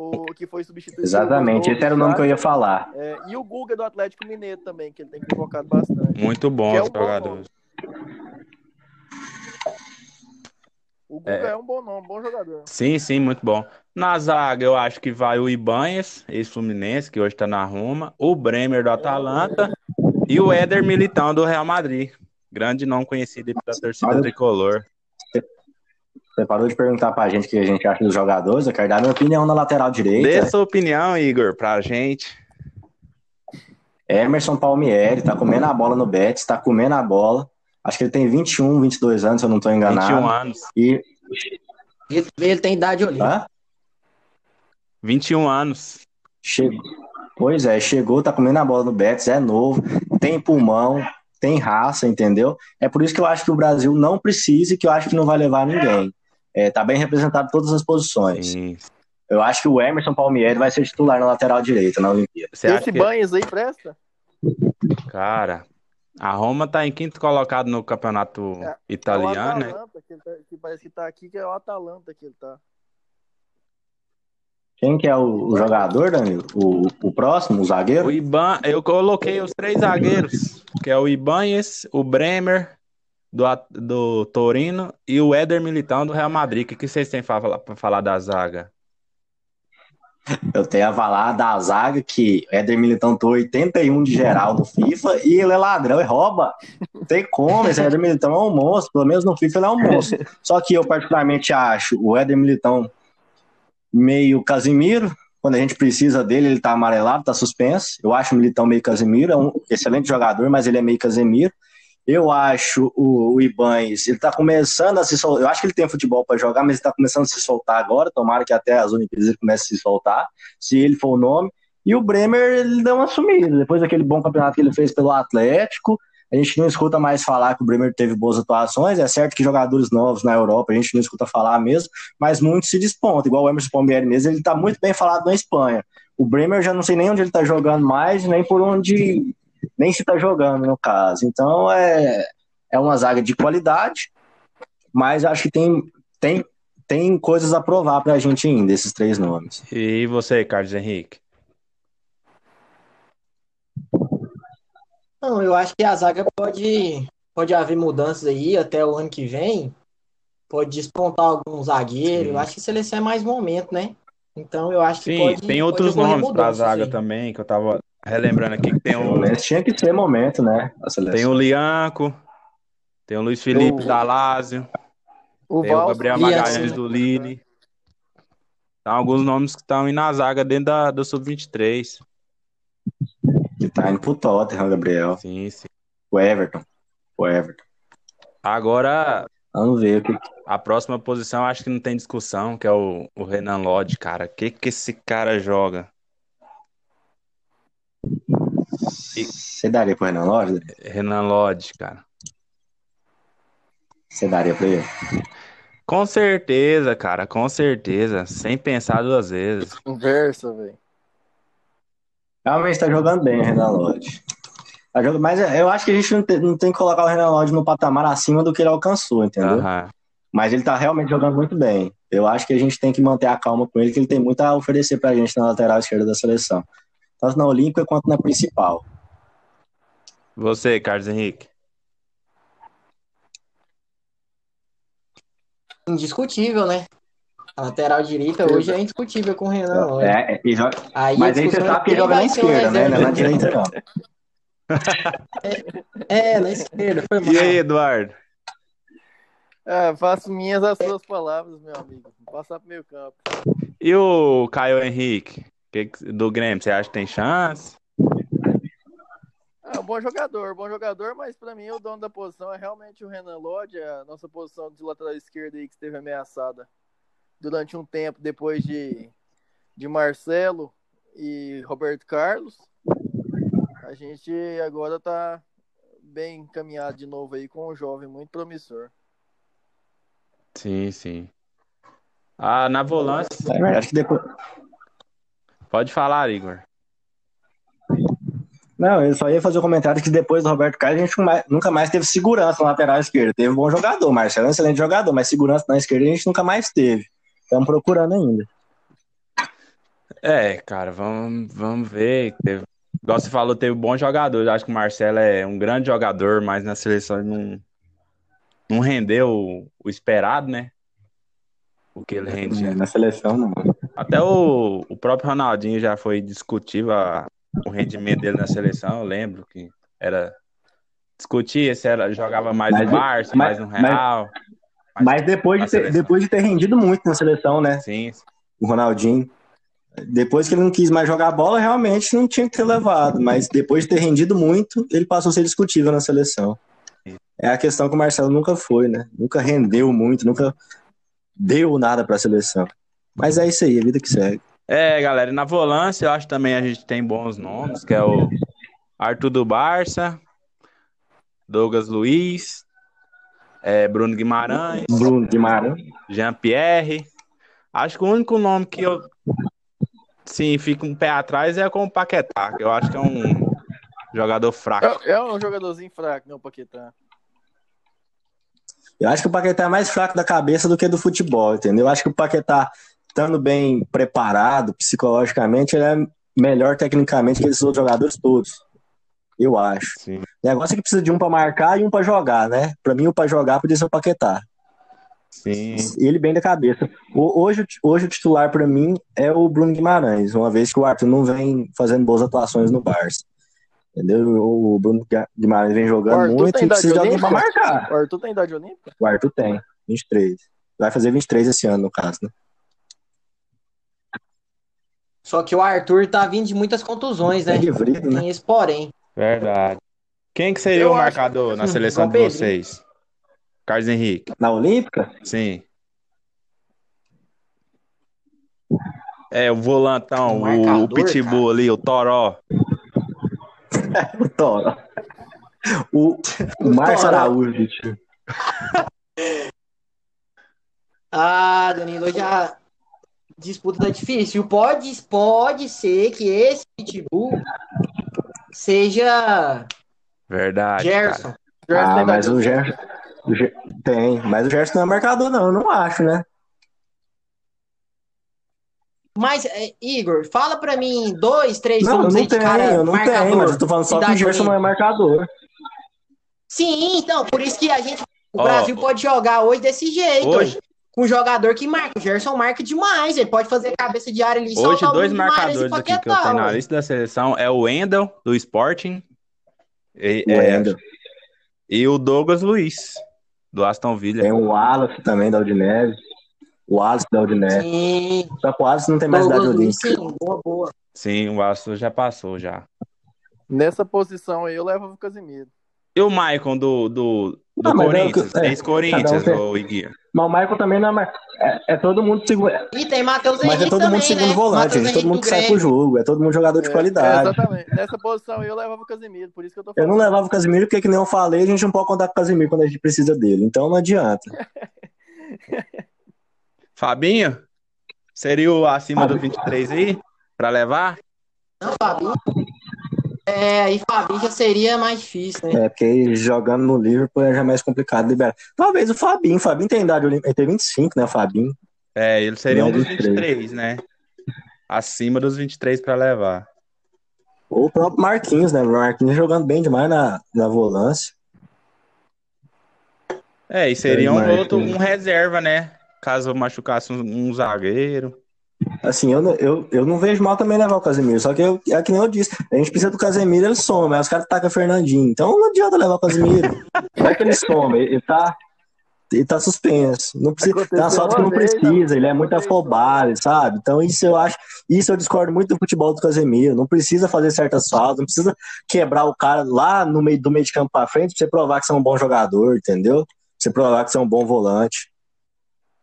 Speaker 2: o que foi substituído.
Speaker 1: Exatamente, esse era o nome que eu ia falar.
Speaker 2: é, e o Guga do Atlético Mineiro também, que ele tem convocado bastante.
Speaker 4: Muito bom
Speaker 2: é um bom
Speaker 4: jogadores.
Speaker 2: O Guga é, um bom nome, um bom jogador.
Speaker 4: Sim, sim, muito bom. Na zaga, eu acho que vai o Ibanez, ex-Fluminense, que hoje tá na Roma, o Bremer do Atalanta e o Éder Militão do Real Madrid. Grande nome conhecido pela torcida
Speaker 1: Olha-
Speaker 4: tricolor.
Speaker 1: Você parou de perguntar pra gente o que a gente acha dos jogadores, eu quero dar minha opinião na lateral
Speaker 4: Dê
Speaker 1: direita.
Speaker 4: sua opinião, Igor, pra gente.
Speaker 1: Emerson Palmieri, tá comendo a bola no Betis, tá comendo a bola. Acho que ele tem 21, 22 anos, se eu não tô enganado.
Speaker 4: 21 anos.
Speaker 1: E.
Speaker 3: Ele, ele tem idade olímpica.
Speaker 1: Hã?
Speaker 4: 21 anos.
Speaker 1: Chegou. Pois é, chegou, tá comendo a bola no Betis, é novo, tem pulmão, tem raça, entendeu? É por isso que eu acho que o Brasil não precisa e que eu acho que não vai levar ninguém. É, tá bem representado em todas as posições.
Speaker 4: Sim.
Speaker 1: Eu acho que o Emerson Palmieri vai ser titular na lateral direita na Olimpíada.
Speaker 4: Você
Speaker 2: Esse
Speaker 4: que,
Speaker 2: aí presta?
Speaker 4: cara, a Roma tá em quinto colocado no campeonato
Speaker 2: É,
Speaker 4: italiano,
Speaker 2: é
Speaker 4: né?
Speaker 2: o Atalanta, que, ele tá- que parece que tá aqui, que é o Atalanta que ele tá.
Speaker 1: Quem que é o, o jogador, Danilo? O, o próximo, o zagueiro?
Speaker 4: O Iban, eu coloquei os três zagueiros, que é o Ibanez, o Bremer do, do Torino e o Éder Militão do Real Madrid. O que, vocês têm para falar, da zaga?
Speaker 1: Eu tenho a falar da zaga que Éder Militão tô 81 de geral no FIFA e ele é ladrão e rouba. Não tem como, esse Éder Militão é um monstro. Pelo menos no FIFA ele é um monstro. Só que eu particularmente acho o Éder Militão meio Casimiro. Quando a gente precisa dele, ele tá amarelado, tá suspenso. Eu acho o Militão meio Casimiro, é um excelente jogador, mas ele é meio Casemiro. Eu acho o, o Ibanez, ele tá começando a se soltar. Eu acho que ele tem futebol para jogar, mas ele tá começando a se soltar agora. Tomara que até as Olimpíadas ele comece a se soltar, se ele for o nome. E o Bremer, ele deu uma sumida. Depois daquele bom campeonato que ele fez pelo Atlético, a gente não escuta mais falar que o Bremer teve boas atuações. É certo que jogadores novos na Europa a gente não escuta falar mesmo, mas muitos se despontam. Igual o Emerson Palmieri mesmo, ele tá muito bem falado na Espanha. O Bremer, já não sei nem onde ele tá jogando mais, nem por onde nem se tá jogando, no caso. Então é, é uma zaga de qualidade, mas acho que tem, tem, tem coisas a provar pra gente ainda, esses três nomes.
Speaker 4: E você, Carlos Henrique?
Speaker 3: Não, eu acho que a zaga pode, pode haver mudanças aí até o ano que vem. Pode despontar algum zagueiro.
Speaker 4: Sim.
Speaker 3: Eu acho que seleção é mais momento, né? Então eu acho que
Speaker 4: Sim,
Speaker 3: pode.
Speaker 4: tem outros nomes para a zaga
Speaker 3: aí.
Speaker 4: também, que eu tava relembrando aqui, que tem o,
Speaker 1: menos tinha que ser momento, né?
Speaker 4: Tem o Lianco, tem o Luiz Felipe
Speaker 2: O-
Speaker 4: da Lazio,
Speaker 2: O
Speaker 4: tem o Gabriel Magalhães do Lille. São alguns nomes que estão aí na zaga dentro da, do Sub-23.
Speaker 1: Que tá indo pro Tottenham, Gabriel.
Speaker 4: Sim, sim.
Speaker 1: O Everton. O Everton.
Speaker 4: Agora,
Speaker 1: Vamos ver o que.
Speaker 4: a próxima posição acho que não tem discussão, que é o, o Renan Lodge, cara. O que que esse cara joga?
Speaker 1: Você daria pro Renan Lodge?
Speaker 4: Renan Lodge, cara.
Speaker 1: Você daria pra ele?
Speaker 4: Com certeza, cara, com certeza. Sem pensar duas vezes.
Speaker 2: Conversa, velho.
Speaker 1: Realmente tá jogando bem o Renan Lodge. Tá jogando, mas eu acho que a gente não tem, não tem que colocar o Renan Lodge no patamar acima do que ele alcançou, entendeu?
Speaker 4: Aham.
Speaker 1: Mas ele tá realmente jogando muito bem. Eu acho que a gente tem que manter a calma com ele, que ele tem muito a oferecer pra gente na lateral esquerda da seleção. Tanto na Olímpica quanto na principal.
Speaker 4: Você, Carlos Henrique.
Speaker 3: Indiscutível, né? A lateral direita hoje é indiscutível com o Renan.
Speaker 1: É, é, joga-
Speaker 3: Aí a
Speaker 1: mas aí você
Speaker 3: é
Speaker 1: sabe que joga na esquerda, né? Não é na direita, não.
Speaker 3: É, na esquerda, foi mal.
Speaker 4: E aí, Eduardo?
Speaker 2: É, faço minhas as suas palavras, meu amigo. Vou passar pro meio campo.
Speaker 4: E o Caio Henrique? Que que- do Grêmio, você acha que tem chance?
Speaker 2: É um bom jogador, bom jogador, mas pra mim o dono da posição é realmente o Renan Lodge, é a nossa posição de lateral esquerda aí que esteve ameaçada durante um tempo depois de, de Marcelo e Roberto Carlos. A gente agora tá bem encaminhado de novo aí com um jovem muito promissor.
Speaker 4: Sim, sim. Ah, na volância,
Speaker 1: É, acho que depois,
Speaker 4: Pode falar, Igor.
Speaker 1: Não, eu só ia fazer o um comentário que depois do Roberto Carlos a gente nunca mais teve segurança na lateral esquerda. Teve um bom jogador, Marcelo é um excelente jogador, mas segurança na esquerda a gente nunca mais teve. Estamos procurando ainda.
Speaker 4: É, cara, vamos, vamos ver. Teve, igual você falou, teve bons jogadores. Acho que o Marcelo é um grande jogador, mas na seleção não, não rendeu o, o esperado, né? O que ele rendia.
Speaker 1: Na seleção, não.
Speaker 4: Até o, o próprio Ronaldinho já foi discutível a, o rendimento dele na seleção. Eu lembro que era discutia se era, jogava mais mas, no Barça, mas, mais no Real.
Speaker 1: Mas, mas depois, de ter, depois de ter rendido muito na seleção, né?
Speaker 4: Sim.
Speaker 1: O Ronaldinho. Depois que ele não quis mais jogar bola, realmente não tinha que ter levado. Mas depois de ter rendido muito, ele passou a ser discutível na seleção. É a questão que o Marcelo nunca foi, né? Nunca rendeu muito, nunca deu nada para a seleção. Mas é isso aí, a vida que segue.
Speaker 4: É, galera, na volância eu acho também a gente tem bons nomes, que é o Arthur do Barça, Douglas Luiz, é, Bruno Guimarães,
Speaker 1: Bruno Guimarães,
Speaker 4: Jean-Pierre. Acho que o único nome que eu sim fico um pé atrás é com o Paquetá, que eu acho que é um jogador fraco.
Speaker 2: É, é um jogadorzinho fraco, não, o Paquetá.
Speaker 1: Eu acho que o Paquetá é mais fraco da cabeça do que do futebol, entendeu? Eu acho que o Paquetá, estando bem preparado psicologicamente, ele é melhor tecnicamente que esses outros jogadores todos. Eu acho. Sim. O negócio é que precisa de um para marcar e um para jogar, né? Para mim, o para jogar podia ser o Paquetá.
Speaker 4: Sim.
Speaker 1: Ele bem da cabeça. Hoje, hoje o titular para mim é o Bruno Guimarães, uma vez que o Arthur não vem fazendo boas atuações no Barça. Entendeu? O Bruno Guimarães vem jogando muito e precisa de alguém pra marcar.
Speaker 2: O Arthur tem idade olímpica?
Speaker 1: O Arthur tem, 23. Vai fazer 23 esse ano, no caso, né?
Speaker 3: Só que o Arthur tá vindo de muitas contusões, né? É livrido, tem né? esse porém.
Speaker 4: Verdade. Quem que seria Eu o marcador acho... na seleção de vocês? Carlos Henrique.
Speaker 1: Na Olímpica?
Speaker 4: Sim. É, o volantão, o, o Pitbull cara. ali, o Toró.
Speaker 1: o Toro. O, o Márcio Araújo, tio.
Speaker 3: Ah, Danilo, já. Disputa tá difícil. Pode, pode ser que esse Pitbull seja.
Speaker 4: Verdade.
Speaker 3: Gerson.
Speaker 1: Gerson ah, mas o Gerson. Tem, mas o Gerson não é marcador, não, eu não acho, né?
Speaker 3: Mas, é, Igor, fala pra mim dois, três
Speaker 1: não, nomes não aí de cara eu não marcador. Tenho, mas eu tô falando só que o Gerson não é marcador.
Speaker 3: Sim, então, por isso que a gente, o oh, Brasil pode jogar hoje desse jeito. Hoje, um jogador que marca. O Gerson marca demais, ele pode fazer cabeça de área ali.
Speaker 4: Hoje, dois marcadores aqui que eu tenho na lista da seleção é o Wendel, do Sporting. E, o é, e o Douglas Luiz, do Aston Villa.
Speaker 1: Tem o Wallace também, da Udinese. O Alisson da Udinese. Sim. Só que o Alisson não tem mais idade olímpica.
Speaker 3: Sim, boa, boa.
Speaker 4: Sim, o Alisson já passou já.
Speaker 2: Nessa posição aí eu levo o Casimiro.
Speaker 4: E o Maicon do, do, do ah, Corinthians? É, Ex-Corinthians, um o Iguia.
Speaker 1: Mas o Maicon também não é mais. É, é todo mundo segundo.
Speaker 3: E tem Matheus
Speaker 1: Mas é todo
Speaker 3: também,
Speaker 1: mundo segundo
Speaker 3: né?
Speaker 1: volante, é todo mundo que sai pro jogo, é todo mundo jogador de é, qualidade.
Speaker 2: É, exatamente. Nessa posição eu levava o Casimiro, por isso que eu tô falando.
Speaker 1: Eu não levava o Casimiro porque, que nem eu falei, a gente não pode contar com o Casimiro quando a gente precisa dele. Então não adianta.
Speaker 4: Fabinho? Seria o acima Fabinho. do 23 aí? Pra levar?
Speaker 3: Não, Fabinho. É, aí Fabinho já seria mais difícil, né?
Speaker 1: É, porque jogando no Liverpool é já mais complicado liberar. Talvez o Fabinho. O Fabinho tem idade olímpica. Ele tem 25, né, Fabinho?
Speaker 4: É, ele seria um dos 23, né? Acima dos 23 pra levar.
Speaker 1: Ou o próprio Marquinhos, né? O Marquinhos jogando bem demais na, na volância.
Speaker 4: É, e seria um outro, um reserva, né? caso machucasse um, um zagueiro.
Speaker 1: Assim, eu, eu, eu não vejo mal também levar o Casemiro, só que eu, é que nem eu disse, a gente precisa do Casemiro, ele some, mas os caras tacam Fernandinho, então não adianta levar o Casemiro. Não é que ele some, ele, tá, ele tá suspenso. Não precisa, tem uma falta que não precisa, ele é muito afobado, sabe? Então isso eu acho, isso eu discordo muito do futebol do Casemiro, não precisa fazer certas faltas, não precisa quebrar o cara lá no meio do meio de campo pra frente pra você provar que você é um bom jogador, entendeu? Pra você provar que você é um bom volante.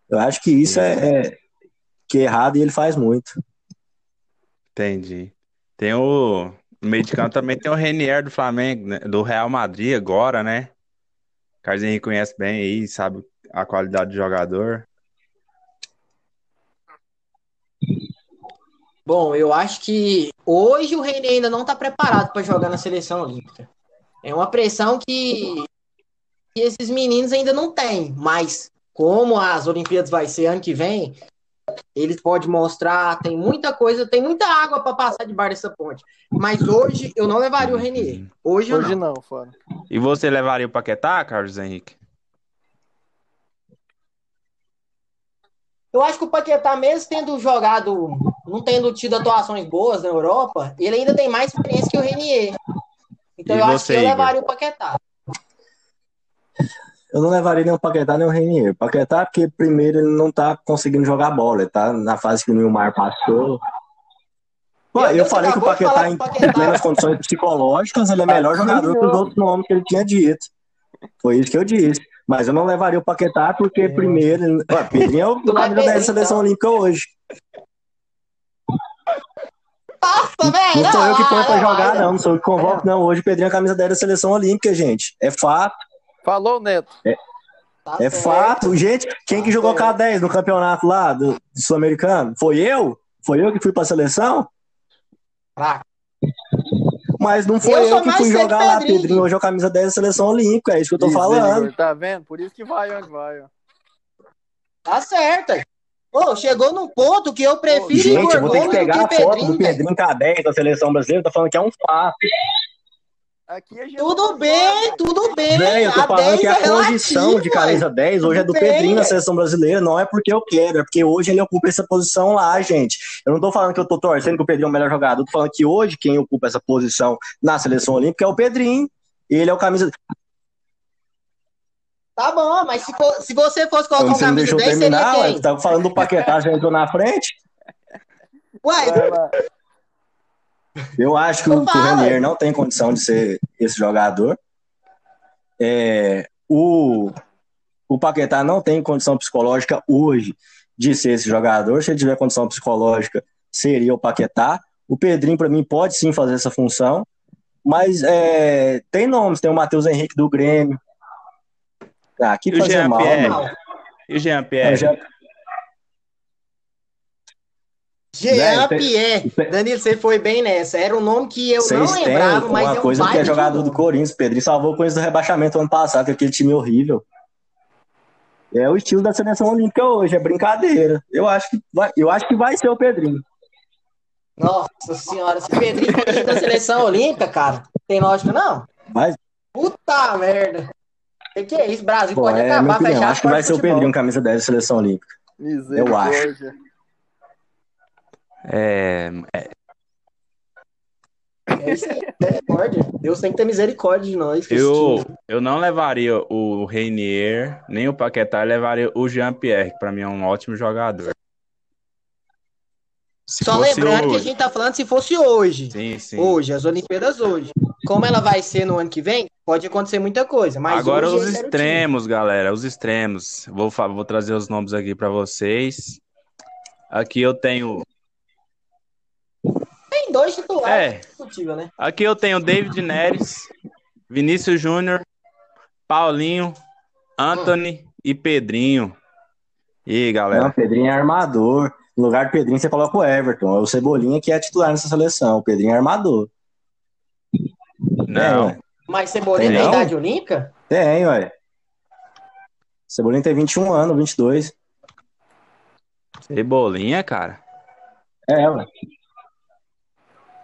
Speaker 1: Eu acho que isso é, é, que é errado e ele faz muito.
Speaker 4: Entendi. Tem o. No meio de campo também tem o Renier do Flamengo, né? do Real Madrid agora, né? O Carlos Henrique conhece bem aí, sabe a qualidade do jogador.
Speaker 3: Bom, eu acho que hoje o René ainda não está preparado para jogar na seleção olímpica. É uma pressão que, que esses meninos ainda não têm, mas como as Olimpíadas vai ser ano que vem, eles podem mostrar, tem muita coisa, tem muita água para passar debaixo dessa ponte. Mas hoje eu não levaria o Renier. Hoje,
Speaker 2: Hoje
Speaker 3: não.
Speaker 2: não, fora.
Speaker 4: E você levaria o Paquetá, Carlos Henrique?
Speaker 3: Eu acho que o Paquetá, mesmo tendo jogado, não tendo tido atuações boas na Europa, ele ainda tem mais experiência que o Renier. Então
Speaker 4: E
Speaker 3: eu acho
Speaker 4: você,
Speaker 3: que eu
Speaker 4: Igor?
Speaker 3: levaria o Paquetá.
Speaker 1: Eu não levaria nem o Paquetá nem o Renier. Paquetá, porque primeiro ele não tá conseguindo jogar bola, ele tá na fase que o Nilmar passou. Pô, eu
Speaker 3: Deus,
Speaker 1: falei que o Paquetá,
Speaker 3: que
Speaker 1: em
Speaker 3: Paquetá-
Speaker 1: plenas condições psicológicas, ele é melhor jogador que os outros nomes que ele tinha dito. Foi isso que eu disse. Mas eu não levaria o Paquetá porque primeiro. ele- Ó, Pedrinho é o 10 da seleção
Speaker 3: então.
Speaker 1: olímpica hoje.
Speaker 3: Nossa, velho!
Speaker 1: Não sou eu que ponho pra jogar,
Speaker 3: não.
Speaker 1: não. Não sou eu que convoco, não. Hoje o Pedrinho é a camisa 10 da seleção olímpica, gente. É fato.
Speaker 2: Falou, Neto.
Speaker 3: Tá
Speaker 1: É fato. Gente, quem que jogou K10 no campeonato lá do, do Sul-Americano? Foi eu? Foi eu que fui pra seleção?
Speaker 3: Fraco.
Speaker 1: Mas não foi
Speaker 3: Eu
Speaker 1: eu, que fui jogar lá,
Speaker 3: Pedrinho.
Speaker 1: Pedrinho. Hoje é a camisa 10 da seleção olímpica, é isso que eu tô
Speaker 2: Isso,
Speaker 1: falando.
Speaker 2: Tá vendo? Por isso que vai onde vai, ó.
Speaker 3: Tá certo. Pô, chegou num ponto que eu prefiro
Speaker 1: Gente, eu vou ter que pegar a foto
Speaker 3: Pedrinho,
Speaker 1: do. Pedrinho K10 da seleção brasileira, tá falando que é um fato.
Speaker 2: Aqui a gente
Speaker 3: Tudo bem,
Speaker 2: joga.
Speaker 3: tudo bem.
Speaker 1: Velho, eu tô
Speaker 3: A
Speaker 1: falando
Speaker 3: 10
Speaker 1: que a
Speaker 3: é
Speaker 1: condição
Speaker 3: relativo,
Speaker 1: de camisa 10 hoje é do
Speaker 3: bem,
Speaker 1: Pedrinho na seleção brasileira, não é porque eu quero, é porque hoje ele ocupa essa posição lá, gente. Eu não tô falando que eu tô torcendo que o Pedrinho é o melhor jogador, eu tô falando que hoje quem ocupa essa posição na seleção olímpica é o Pedrinho. Ele é o camisa.
Speaker 3: Tá bom, mas se, for- se você fosse
Speaker 1: Então,
Speaker 3: colocar um
Speaker 1: você não
Speaker 3: camisa
Speaker 1: deixou
Speaker 3: 10,
Speaker 1: terminar,
Speaker 3: seria quem?
Speaker 1: você tava falando do Paquetá, já entrou na frente.
Speaker 3: Ué,
Speaker 2: Vai.
Speaker 1: Eu acho que o,
Speaker 3: Então
Speaker 1: que o
Speaker 3: fala.
Speaker 1: Renier não tem condição de ser esse jogador. É, o, o Paquetá não tem condição psicológica hoje de ser esse jogador. Se ele tiver condição psicológica, seria o Paquetá. O Pedrinho, para mim, pode sim fazer essa função. Mas é, tem nomes, tem o Matheus Henrique do Grêmio. Ah, aqui
Speaker 4: E o
Speaker 1: fazer mal.
Speaker 4: E o Jean
Speaker 1: É,
Speaker 4: Pierre?
Speaker 1: já-
Speaker 3: Jean
Speaker 1: Velho, tem-
Speaker 3: Pierre. Danilo, você foi bem nessa. Era um nome que eu
Speaker 1: Vocês
Speaker 3: não lembrava, mas
Speaker 1: uma
Speaker 3: é um
Speaker 1: coisa que é jogador do. Corinthians. O Pedrinho salvou o Corinthians do rebaixamento ano passado, com aquele time horrível. É o estilo da seleção olímpica hoje, é brincadeira. Eu acho que vai, eu acho que vai ser o Pedrinho.
Speaker 3: Nossa senhora, se o Pedrinho for da seleção olímpica, cara, tem lógica não?
Speaker 1: Mas,
Speaker 3: Puta merda. O que, que é isso? Brasil
Speaker 1: pô,
Speaker 3: pode
Speaker 1: é
Speaker 3: acabar, fechar
Speaker 1: Acho que vai ser o Pedrinho, camisa 10 da seleção olímpica.
Speaker 2: Misericórdia.
Speaker 4: É,
Speaker 3: É. Deus tem que ter misericórdia de nós.
Speaker 4: eu, eu não levaria o Reinier, nem o Paquetá, eu levaria o Jean Pierre, que pra mim é um ótimo jogador. Se
Speaker 3: Só lembrando que a
Speaker 4: hoje.
Speaker 3: gente tá falando se fosse hoje.
Speaker 4: Sim, sim.
Speaker 3: Hoje, as Olimpíadas hoje. Como ela vai ser no ano que vem, pode acontecer muita coisa. Mas
Speaker 4: Agora
Speaker 3: hoje
Speaker 4: os extremos, galera, os extremos. Vou, vou trazer os nomes aqui pra vocês. Aqui eu tenho,
Speaker 3: dois titulares,
Speaker 4: é,
Speaker 3: discutível, né?
Speaker 4: aqui eu tenho David Neres, Vinícius Júnior, Paulinho, Anthony e Pedrinho. E aí,
Speaker 1: Não,
Speaker 4: galera?
Speaker 1: o Pedrinho é armador. No lugar do Pedrinho, você coloca o Everton. É o Cebolinha que é titular nessa seleção. O Pedrinho é armador. É,
Speaker 4: Não,
Speaker 1: ué.
Speaker 3: Mas Cebolinha
Speaker 1: Tem
Speaker 3: tem
Speaker 1: não?
Speaker 3: idade olímpica?
Speaker 1: Tem, ué. Cebolinha tem 21 anos, 22.
Speaker 4: Cebolinha, cara.
Speaker 1: É, ué.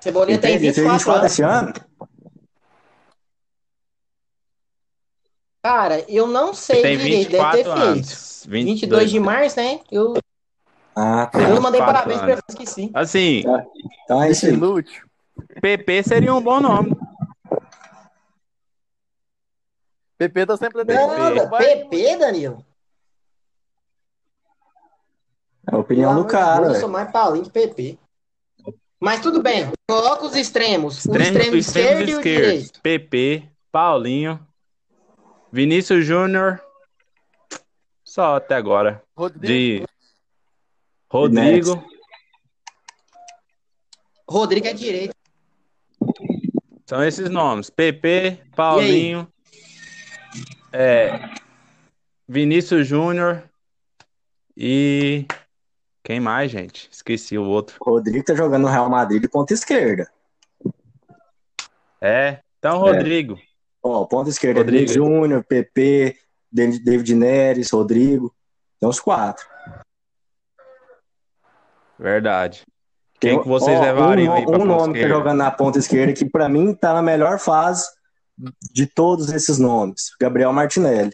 Speaker 3: Cebolinha tem
Speaker 1: Ele
Speaker 3: 24 anos.
Speaker 1: esse ano?
Speaker 3: Cara, eu não sei
Speaker 4: Tem
Speaker 3: direito, deve ter
Speaker 4: 24
Speaker 3: feito.
Speaker 4: anos.
Speaker 3: 22 de março, né? Eu,
Speaker 1: Ah, tá.
Speaker 3: eu não mandei
Speaker 4: 24
Speaker 3: parabéns pra ele, esqueci.
Speaker 4: Assim,
Speaker 1: Então é isso aí.
Speaker 2: Inútil.
Speaker 4: PP seria um bom nome.
Speaker 2: PP tá sempre
Speaker 3: Nada, PP, Danilo.
Speaker 1: É a opinião do cara,
Speaker 3: Eu sou mais Paulinho que PP. Mas tudo bem, coloca os extremos. o
Speaker 4: Extremo,
Speaker 3: extremo esquerdo e o
Speaker 4: esquerdo.
Speaker 3: direito.
Speaker 4: PP, Paulinho, Vinícius Júnior. Só até agora.
Speaker 2: Rodrigo.
Speaker 4: De Rodrigo.
Speaker 3: Rodrigo é direito.
Speaker 4: São esses nomes. PP, Paulinho, é, Vinícius Júnior e Quem mais, gente? Esqueci o outro.
Speaker 1: O Rodrigo tá jogando no Real Madrid de ponta esquerda.
Speaker 4: É, então Rodrigo.
Speaker 1: Ó, ponta esquerda,
Speaker 4: Rodrigo.
Speaker 1: Júnior, PP, David Neres, Rodrigo. Tem uns quatro.
Speaker 4: Verdade. Quem que vocês
Speaker 1: ó,
Speaker 4: levariam
Speaker 1: um,
Speaker 4: aí pra
Speaker 1: Um nome que tá
Speaker 4: esquerda?
Speaker 1: jogando na ponta esquerda que pra mim tá na melhor fase de todos esses nomes. Gabriel Martinelli.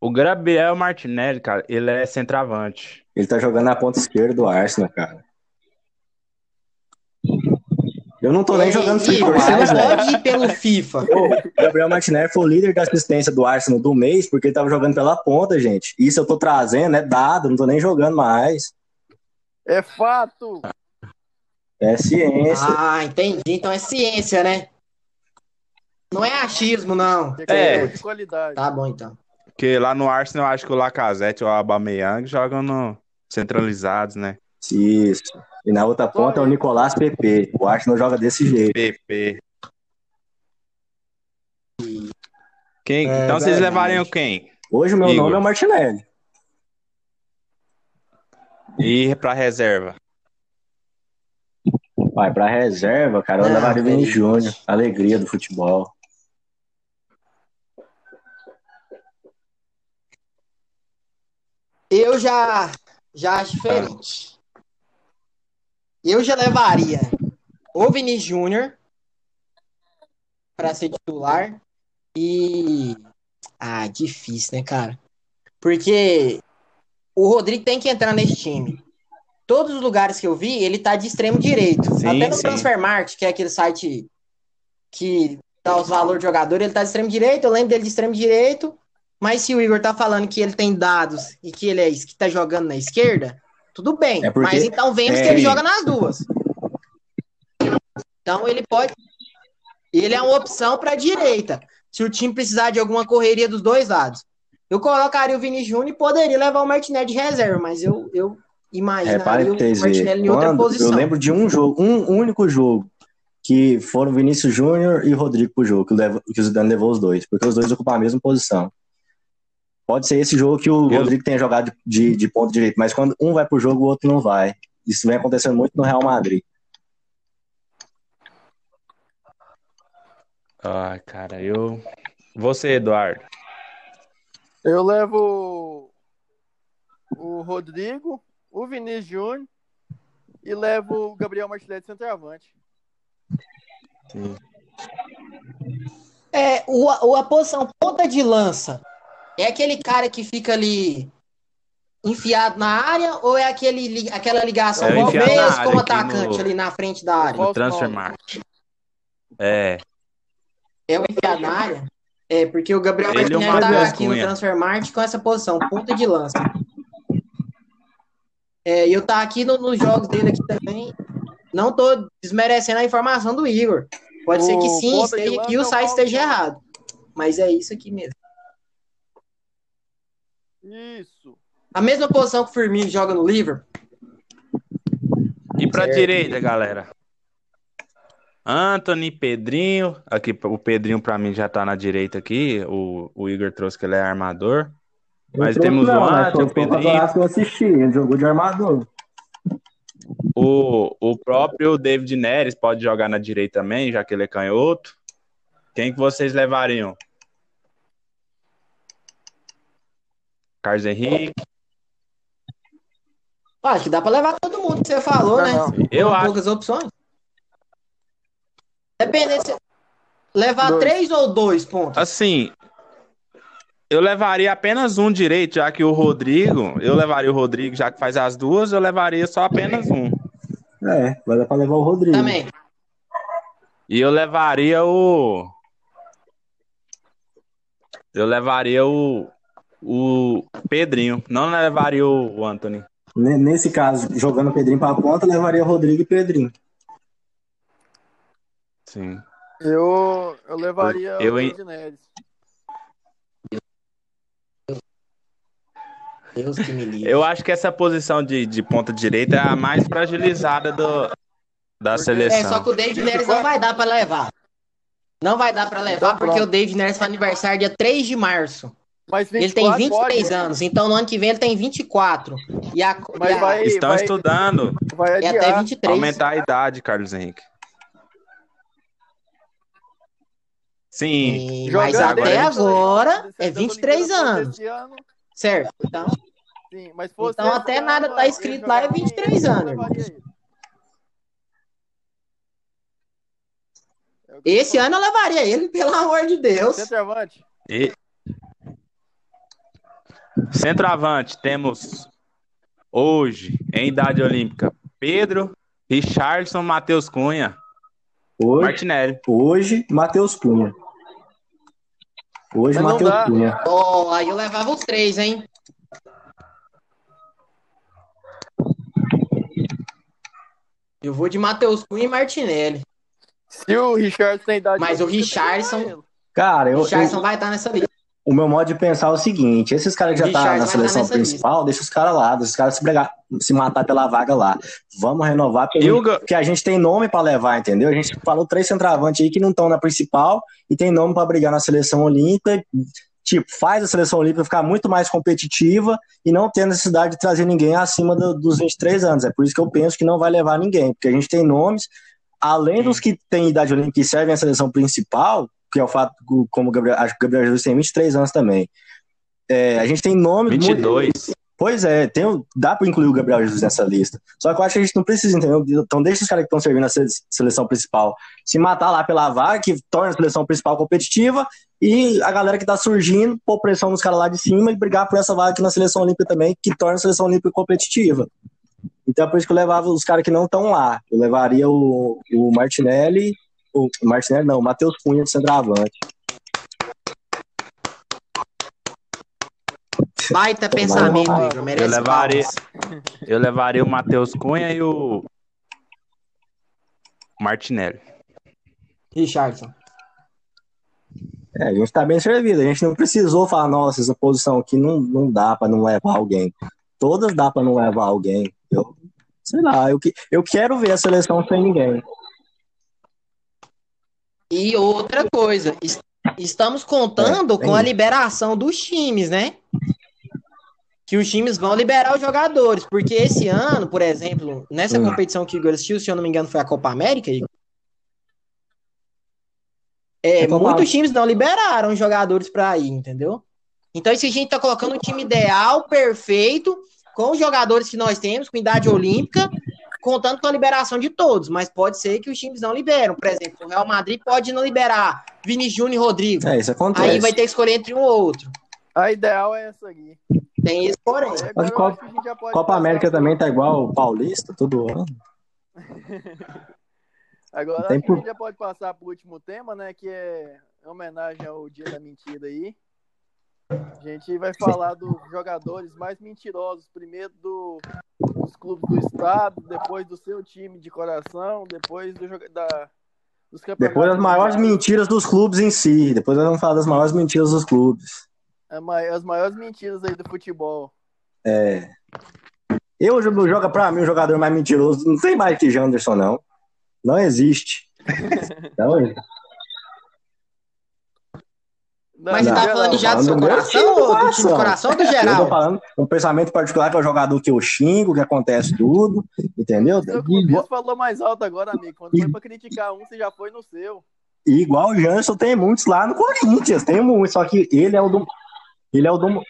Speaker 4: O Gabriel Martinelli, cara, ele é centroavante.
Speaker 1: Ele tá jogando na ponta esquerda do Arsenal, cara. Eu não tô nem
Speaker 3: Ei,
Speaker 1: jogando FIFA
Speaker 3: você
Speaker 1: mais,
Speaker 3: não pode ir pelo FIFA.
Speaker 1: O Gabriel Martinelli foi o líder da assistência do Arsenal do mês porque ele tava jogando pela ponta, gente. Isso eu tô trazendo, é dado, não tô nem jogando mais.
Speaker 2: É fato!
Speaker 1: É ciência.
Speaker 3: Ah, entendi. Então é ciência, né? Não é achismo, não.
Speaker 4: É.
Speaker 2: de qualidade.
Speaker 3: Tá bom, então.
Speaker 4: Porque lá no Arsenal, eu acho que o Lacazette ou o Aubameyang jogam no centralizados, né?
Speaker 1: Isso. E na outra ponta é o Nicolás PP. O Arsenal joga desse jeito.
Speaker 4: PP. Quem?
Speaker 3: É
Speaker 4: então vocês levariam quem?
Speaker 1: Hoje o meu
Speaker 4: Igor.
Speaker 1: nome é o Martinelli.
Speaker 4: E pra reserva?
Speaker 1: Vai pra reserva, cara. Eu
Speaker 3: Não,
Speaker 1: levaria o Vini. Júnior. Alegria do futebol.
Speaker 3: Eu já, já acho diferente. Eu já levaria o Vini Júnior para ser titular e. Ah, difícil, né, cara? Porque o Rodrigo tem que entrar nesse time. Todos os lugares que eu vi, ele tá de extremo direito.
Speaker 4: Sim,
Speaker 3: Até no
Speaker 4: sim.
Speaker 3: Transfermarkt, que é aquele site que dá os valores do jogador, ele tá de extremo direito. Eu lembro dele de extremo direito. Mas se o Igor tá falando que ele tem dados e que ele é que tá jogando na esquerda, tudo bem.
Speaker 1: É porque-
Speaker 3: mas então vemos
Speaker 1: é,
Speaker 3: que ele joga nas duas. Então ele pode. Ele é uma opção para direita. Se o time precisar de alguma correria dos dois lados. Eu colocaria o Vini Júnior e poderia levar o Martinelli de reserva, mas eu, eu imaginaria
Speaker 1: Reparem pra
Speaker 3: o Martinelli em outra
Speaker 1: Quando-
Speaker 3: posição.
Speaker 1: Eu lembro de um jogo, um único jogo, que foram Vinícius Júnior e Rodrigo pro jogo, que, leva, que o Zidane levou os dois, porque os dois ocupam a mesma posição. Pode ser esse jogo que o
Speaker 4: Eu-
Speaker 1: Rodrigo tenha jogado de, de, ponto direito, mas quando um vai pro jogo, o outro não vai. Isso vem acontecendo muito no Real Madrid.
Speaker 4: Ai, cara, eu. Você, Eduardo.
Speaker 2: Eu levo o Rodrigo, o Vinícius Júnior e levo o Gabriel Martinelli de centroavante.
Speaker 3: É, o, o- a posição ponta de lança é aquele cara que fica ali enfiado na área ou é aquele, aquela ligação
Speaker 4: É, área
Speaker 3: como atacante
Speaker 4: no-
Speaker 3: ali na frente da área?
Speaker 4: No
Speaker 2: Falso
Speaker 4: Transfermarkt. É.
Speaker 3: É o enfiado na área? É, porque o Gabriel
Speaker 4: Ele o
Speaker 3: Martinelli tá aqui no
Speaker 4: Cunha.
Speaker 3: Transfermarkt com essa posição, ponta de lança. É, e eu tá aqui no- nos jogos dele aqui também. Não tô desmerecendo a informação do Igor. Pode ser que
Speaker 2: O
Speaker 3: sim, esteja, que
Speaker 2: é
Speaker 3: o
Speaker 2: o
Speaker 3: site esteja errado. Mas é isso aqui mesmo.
Speaker 2: Isso.
Speaker 3: A mesma posição que o Firmino joga no Liverpool.
Speaker 4: E pra
Speaker 3: Certo.
Speaker 4: direita, galera? Anthony, Pedrinho. Aqui, o Pedrinho pra mim já tá na direita aqui. O, o Igor trouxe que ele é armador. Mas
Speaker 1: Eu
Speaker 4: temos
Speaker 1: trouxe,
Speaker 4: o Anthony, o Pedrinho.
Speaker 1: que eu assisti, ele jogou de armador.
Speaker 4: O, o próprio David Neres pode jogar na direita também, já que ele é canhoto. Quem que vocês levariam? Carlos Henrique.
Speaker 3: Ah, Acho que dá pra levar todo mundo que você falou,
Speaker 2: Não,
Speaker 3: né?
Speaker 2: não.
Speaker 4: Eu
Speaker 3: Com
Speaker 4: acho.
Speaker 3: poucas opções. Dependendo se levar
Speaker 2: Dois.
Speaker 3: três ou dois pontos.
Speaker 4: Assim, eu levaria apenas um direito, já que o Rodrigo, eu levaria o Rodrigo, já que faz as duas, eu levaria só apenas um.
Speaker 1: É, vai dar pra levar o Rodrigo.
Speaker 3: Também.
Speaker 4: E eu levaria o. Eu levaria o. O Pedrinho. Não levaria o Anthony.
Speaker 1: Ne- Nesse caso, jogando o Pedrinho pra ponta, levaria Rodrigo e Pedrinho.
Speaker 4: Sim.
Speaker 2: Eu, eu levaria
Speaker 4: Eu,
Speaker 2: o
Speaker 4: hein?
Speaker 2: David Neres.
Speaker 3: Deus que me livre.
Speaker 4: Eu acho que essa posição de, de ponta direita é a mais fragilizada do, da
Speaker 2: Porque-
Speaker 4: seleção.
Speaker 3: É, só que o David Neres não vai dar pra levar. Não vai dar pra levar
Speaker 2: Então,
Speaker 3: porque
Speaker 2: pronto.
Speaker 3: o David Neres faz aniversário dia 3 de março.
Speaker 2: Mas
Speaker 3: Ele tem
Speaker 2: 24
Speaker 3: 23
Speaker 2: pode?
Speaker 3: anos, então no ano que vem ele tem 24. E a,
Speaker 2: Mas
Speaker 3: e a-
Speaker 2: vai-
Speaker 4: Estão estudando.
Speaker 2: Vai
Speaker 3: é até 23.
Speaker 4: Aumentar a idade, Carlos Henrique. Sim.
Speaker 3: Sim,
Speaker 2: Jogando
Speaker 3: mas até
Speaker 2: dentro
Speaker 3: agora é
Speaker 2: Olimpíadas
Speaker 3: 23
Speaker 2: fosse
Speaker 3: anos,
Speaker 2: ano,
Speaker 3: certo? Então,
Speaker 2: sim, mas fosse
Speaker 3: Então, até
Speaker 2: ano,
Speaker 3: nada tá escrito lá, é
Speaker 2: jogava em-
Speaker 3: 23
Speaker 2: eu
Speaker 3: anos.
Speaker 2: É
Speaker 3: esse ano eu levaria ele, pelo amor de. Deus.
Speaker 2: Centroavante.
Speaker 4: E... Centroavante, temos hoje, em idade olímpica, Pedro, Richardson, Matheus Cunha,
Speaker 1: Hoje,
Speaker 4: Martinelli.
Speaker 1: hoje Matheus Cunha. Hoje, Matheus. Cunha.
Speaker 3: Ó, aí eu levava os três, hein? Eu vou de Matheus Cunha e Martinelli.
Speaker 2: Se o Richard tem idade.
Speaker 3: Mas o Richardson-.
Speaker 1: Cara, eu,
Speaker 3: O Richardson
Speaker 1: eu-
Speaker 3: vai estar nessa lista.
Speaker 1: O meu modo de pensar é o seguinte: esses caras que já tá
Speaker 3: Richard
Speaker 1: na seleção principal, deixa os caras lá, deixa os caras se, se matar pela vaga lá. Vamos renovar, porque, a
Speaker 4: o
Speaker 1: gente-
Speaker 4: Ga-
Speaker 1: porque a gente tem nome pra levar, entendeu? A gente falou três centroavantes aí que não estão na principal e tem nome pra brigar na seleção olímpica. Tipo, faz a seleção olímpica ficar muito mais competitiva e não ter necessidade de trazer ninguém acima do- dos 23 anos. É por isso que eu penso que não vai levar ninguém, porque a gente tem nomes, além dos que têm idade olímpica e servem a seleção principal, que é o fato, como o Gabriel, acho que o Gabriel Jesus tem 23 anos também. É, a gente tem muito,
Speaker 4: 22.
Speaker 1: Pois é, tem, dá para incluir o Gabriel Jesus nessa lista. Só que eu acho que a gente não precisa, entendeu? Então deixa os caras que estão servindo sele- seleção principal se matar lá pela vaga, que torna a seleção principal competitiva, e a galera que tá surgindo, pôr pressão nos caras lá de cima e brigar por essa vaga aqui na seleção olímpica também, que torna a seleção olímpica competitiva. Então é por isso que eu levava os caras que não estão lá. Eu levaria o, o Martinelli, o Martinelli não, o Matheus Cunha de centroavante.
Speaker 3: Baita pensamento, Igor. Merece
Speaker 4: Eu levaria-
Speaker 3: palmas.
Speaker 4: Eu levaria o Matheus Cunha e o Martinelli.
Speaker 3: Richardson.
Speaker 1: É, a gente tá bem servido. A gente não precisou falar, nossa, essa posição aqui não, não dá pra não levar alguém. Todas dá pra não levar alguém. Eu, sei lá, eu, que- eu quero ver a seleção sem ninguém.
Speaker 3: E outra coisa, es- estamos contando
Speaker 1: É,
Speaker 3: com a
Speaker 1: isso.
Speaker 3: liberação dos times, né? Que os times vão liberar os jogadores, porque esse ano, por exemplo, nessa
Speaker 1: Hum.
Speaker 3: competição que o Igor assistiu, se eu não me engano, foi a Copa América, Igor. É,
Speaker 1: É
Speaker 3: muitos times não liberaram jogadores para ir, entendeu? Então, se a gente tá colocando o time ideal, perfeito, com os jogadores que nós temos, com idade olímpica, contando com a liberação de todos, mas pode ser que os times não liberam. Por exemplo, o Real Madrid pode não liberar Vini Júnior e Rodrigo.
Speaker 1: É, isso acontece.
Speaker 3: Aí vai ter que escolher entre um ou outro.
Speaker 2: A ideal é essa aqui.
Speaker 3: Tem esse porém.
Speaker 1: Mas Copa-
Speaker 2: acho que a gente já pode
Speaker 1: Copa América também tá igual o Paulista, todo ano.
Speaker 2: Agora
Speaker 1: Tem
Speaker 2: acho que a
Speaker 1: por-
Speaker 2: gente já pode passar pro último tema, né? Que é em homenagem ao Dia da Mentira aí. A gente vai falar dos jogadores mais mentirosos. Primeiro do, dos clubes do estado, depois do seu time de coração, depois do, da, dos campeonatos.
Speaker 1: Depois as maiores mentiras dos clubes em si. Depois nós vamos falar das maiores mentiras dos clubes.
Speaker 2: As maiores mentiras aí do futebol.
Speaker 1: É. Eu jogo joga pra mim o jogador mais mentiroso. Não tem mais que Janderson, não. Não existe. Não,
Speaker 3: Mas você tá
Speaker 2: geral.
Speaker 3: falando já do seu
Speaker 1: do
Speaker 3: coração
Speaker 1: time
Speaker 3: ou do time do
Speaker 1: coração.
Speaker 3: ou do
Speaker 1: Eu tô
Speaker 3: geral?
Speaker 1: falando um pensamento particular que é o jogador que eu xingo, que acontece tudo, entendeu?
Speaker 2: Seu
Speaker 1: E
Speaker 2: clubismo
Speaker 1: igual,
Speaker 2: falou mais alto agora, amigo. Quando foi pra criticar um, você já foi no seu.
Speaker 1: e igual o Janderson tem muitos lá no Corinthians, tem muitos, só que ele é o do. Ele é o do.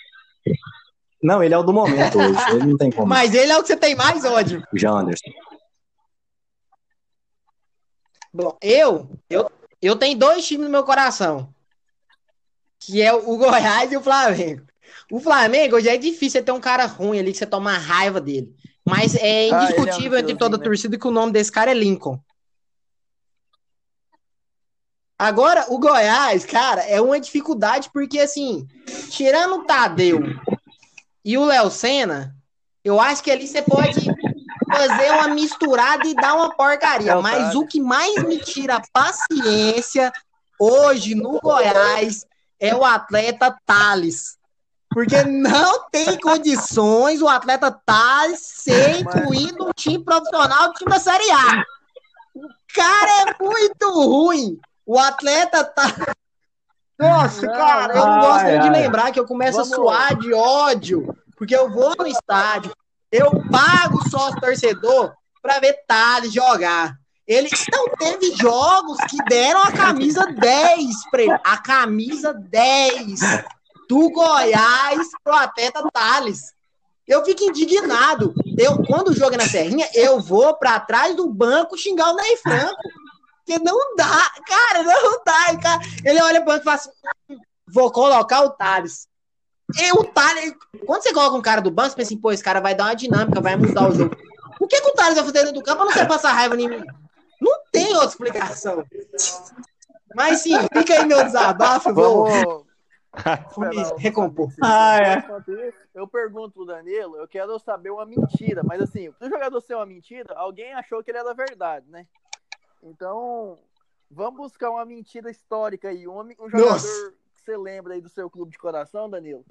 Speaker 1: Não, ele é o do momento hoje. Ele não tem como.
Speaker 3: Mas ele é o que você tem mais ódio.
Speaker 1: Janderson.
Speaker 3: Bom, eu, eu, eu tenho dois times no meu coração. Que é o Goiás e o Flamengo. O Flamengo já é difícil ter um cara ruim ali que você toma raiva dele. Mas é
Speaker 2: Ah, é um
Speaker 3: indiscutível entre toda a
Speaker 2: né?
Speaker 3: torcida que o nome desse cara é Lincoln. Agora, o Goiás, cara, é uma dificuldade porque, assim, tirando o Tadeu e o Léo Senna, eu acho que ali você pode fazer uma misturada e dar uma porcaria. Mas o que mais me tira a paciência hoje no Goiás é o atleta Thales. Porque não tem condições o atleta Thales ser incluído no time profissional do time da Série A. O cara é muito ruim. O atleta tá. Nossa,
Speaker 2: Não,
Speaker 3: cara, eu não gosto nem de lembrar que eu começo
Speaker 2: Vamos-
Speaker 3: a suar de ódio. Porque eu vou no estádio, Eu pago sócio torcedor para ver Thales jogar. Ele não teve jogos que deram a camisa 10 para ele. A camisa 10 do Goiás pro atleta Thales. Eu fico indignado. Eu, quando jogo é na Serrinha, eu vou para trás do banco xingar o Ney Franco. Porque não dá, cara, não dá. Cara. Ele olha para o banco e fala assim: vou colocar o Thales. E o Thales, quando você coloca um cara do banco, você pensa assim, pô, esse cara vai dar uma dinâmica, vai mudar o jogo. O que, que o Thales vai fazer dentro do campo? Eu não quero passar raiva em mim. Não tem outra explicação. Mas sim, fica aí meu desabafo, vou, vou me recompor.
Speaker 2: Ah, é. Eu pergunto pro Danilo, eu quero saber uma mentira, mas assim, pro jogador ser uma mentira, alguém achou que ele era verdade, né? Então, vamos buscar uma mentira histórica aí. Um, um jogador Nossa. que você lembra aí do seu clube de coração, Danilo?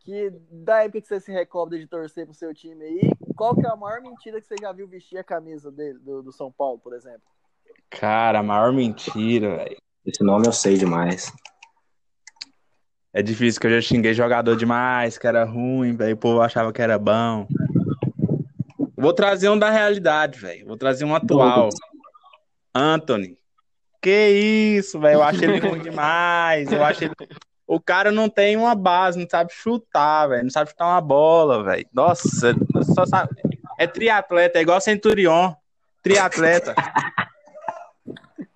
Speaker 2: Que da época que você se recorda de torcer pro seu time aí, qual que é a maior mentira que você já viu vestir a camisa dele, do, do São Paulo, por exemplo?
Speaker 4: Cara, a maior mentira, velho.
Speaker 1: Esse nome eu sei demais.
Speaker 4: É difícil que eu já xinguei jogador demais, que era ruim, velho. O povo achava que era bom. Vou trazer um da realidade, velho. Vou trazer um atual. Anthony. Que isso, velho. Eu acho ele ruim demais. Eu acho ele. O cara não tem uma base, não sabe chutar, velho. Não sabe chutar uma bola, velho. Nossa, só sabe. É triatleta, é igual Centurion. Triatleta.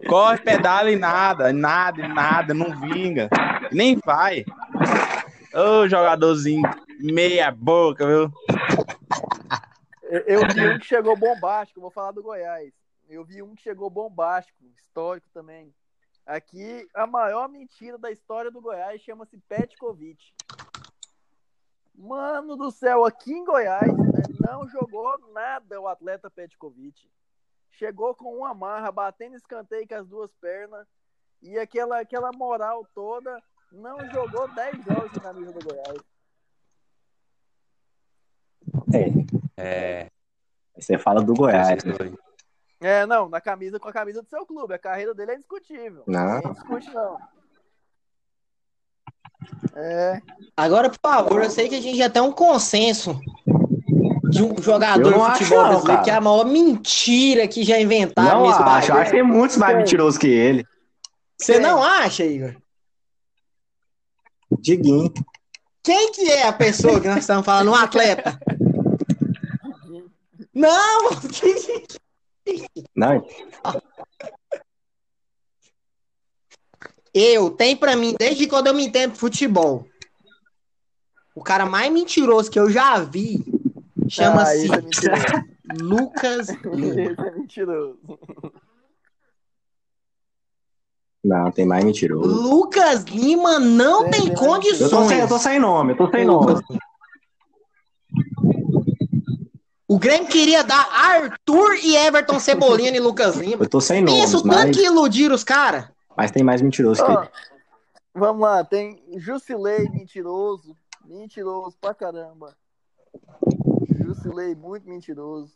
Speaker 4: Corre, pedala e nada, nada, nada, não vinga. Nem vai. Ô, jogadorzinho meia boca, viu?
Speaker 2: Eu vi um que chegou bombástico, vou falar do Goiás. Eu vi um que chegou bombástico, histórico também. Aqui, a maior mentira da história do Goiás chama-se Petkovic. Mano do céu, aqui em Goiás né, não jogou nada o atleta Petkovic. Chegou com uma marra, batendo escanteio com as duas pernas. E aquela, aquela moral toda, não jogou 10 jogos na camisa do Goiás.
Speaker 1: É. é. Você fala do Goiás. Né?
Speaker 2: É, não, na camisa com a camisa do seu clube. A carreira dele é indiscutível.
Speaker 1: Não.
Speaker 2: Não discute, não. É.
Speaker 3: Agora, por favor, eu sei que a gente já tem um consenso de um jogador de futebol
Speaker 1: não,
Speaker 3: brasileiro que é a maior mentira que já inventaram
Speaker 1: não nesse acho. Acho que tem muitos mais mentirosos que ele.
Speaker 3: Você não acha, Igor?
Speaker 1: Diguinho.
Speaker 3: Quem que é a pessoa que nós estamos falando? Um atleta? não!
Speaker 1: Não.
Speaker 3: Eu, tem pra mim, desde quando eu me entendo futebol, o cara mais mentiroso que eu já vi chama-se ah, é Lucas
Speaker 2: Lima. Esse é mentiroso.
Speaker 1: Não, tem mais mentiroso.
Speaker 3: Lucas Lima não tem, tem condições. Eu
Speaker 1: tô, sem, eu tô sem nome, eu tô sem nome.
Speaker 3: O Grêmio queria dar Arthur e Everton Cebolinha e Lucas Lima.
Speaker 1: Eu tô sem nome.
Speaker 3: Isso, mas... tanto que iludir os caras.
Speaker 1: Mas tem mais mentiroso oh, que
Speaker 2: Vamos lá, tem Jusilei, mentiroso. Mentiroso pra caramba. Jusilei, muito mentiroso.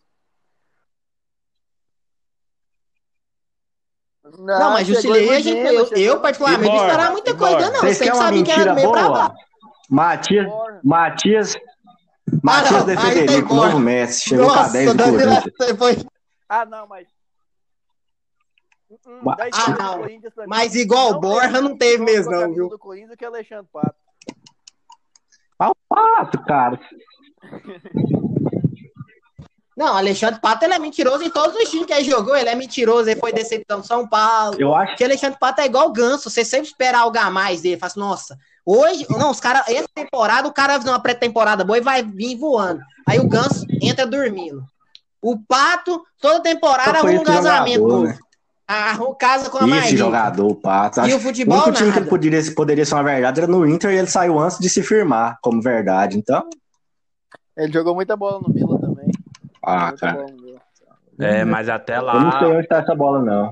Speaker 3: Não, não mas Jusilei, a gente, eu, eu particularmente não esperava muita coisa, não.
Speaker 1: Vocês querem uma mentira boa? Matias, Matias, Matias ah, de Federico, novo Messi, chegou Nossa, com a 10 do Corinthians.
Speaker 2: Foi... Ah, não, mas.
Speaker 3: Hum, ah, não. Mas igual o Borja não teve mesmo, não, viu?
Speaker 2: do Corinthians que é Alexandre Pato.
Speaker 1: Ah, o Pato, cara.
Speaker 3: Não, Alexandre Pato ele é mentiroso em todos os times que ele jogou. Ele é mentiroso, ele foi decepção São Paulo.
Speaker 1: Eu acho
Speaker 3: que Alexandre Pato é igual o Ganso. Você sempre espera algo a mais dele. Fala assim, nossa, hoje, não, os caras, essa temporada, o cara numa pré-temporada boa e vai vir voando. Aí o Ganso entra dormindo. O Pato, toda temporada, arruma um casamento novo. Né? Arruma casa com a Esse
Speaker 1: jogador, o Pato.
Speaker 3: E o futebol, o
Speaker 1: time que poderia, poderia ser uma verdade era no Inter e ele saiu antes de se firmar como verdade. Então.
Speaker 2: Ele jogou muita bola no Milan também.
Speaker 1: Ah, cara.
Speaker 4: É, mas até lá.
Speaker 1: Eu não sei onde tá essa bola, não.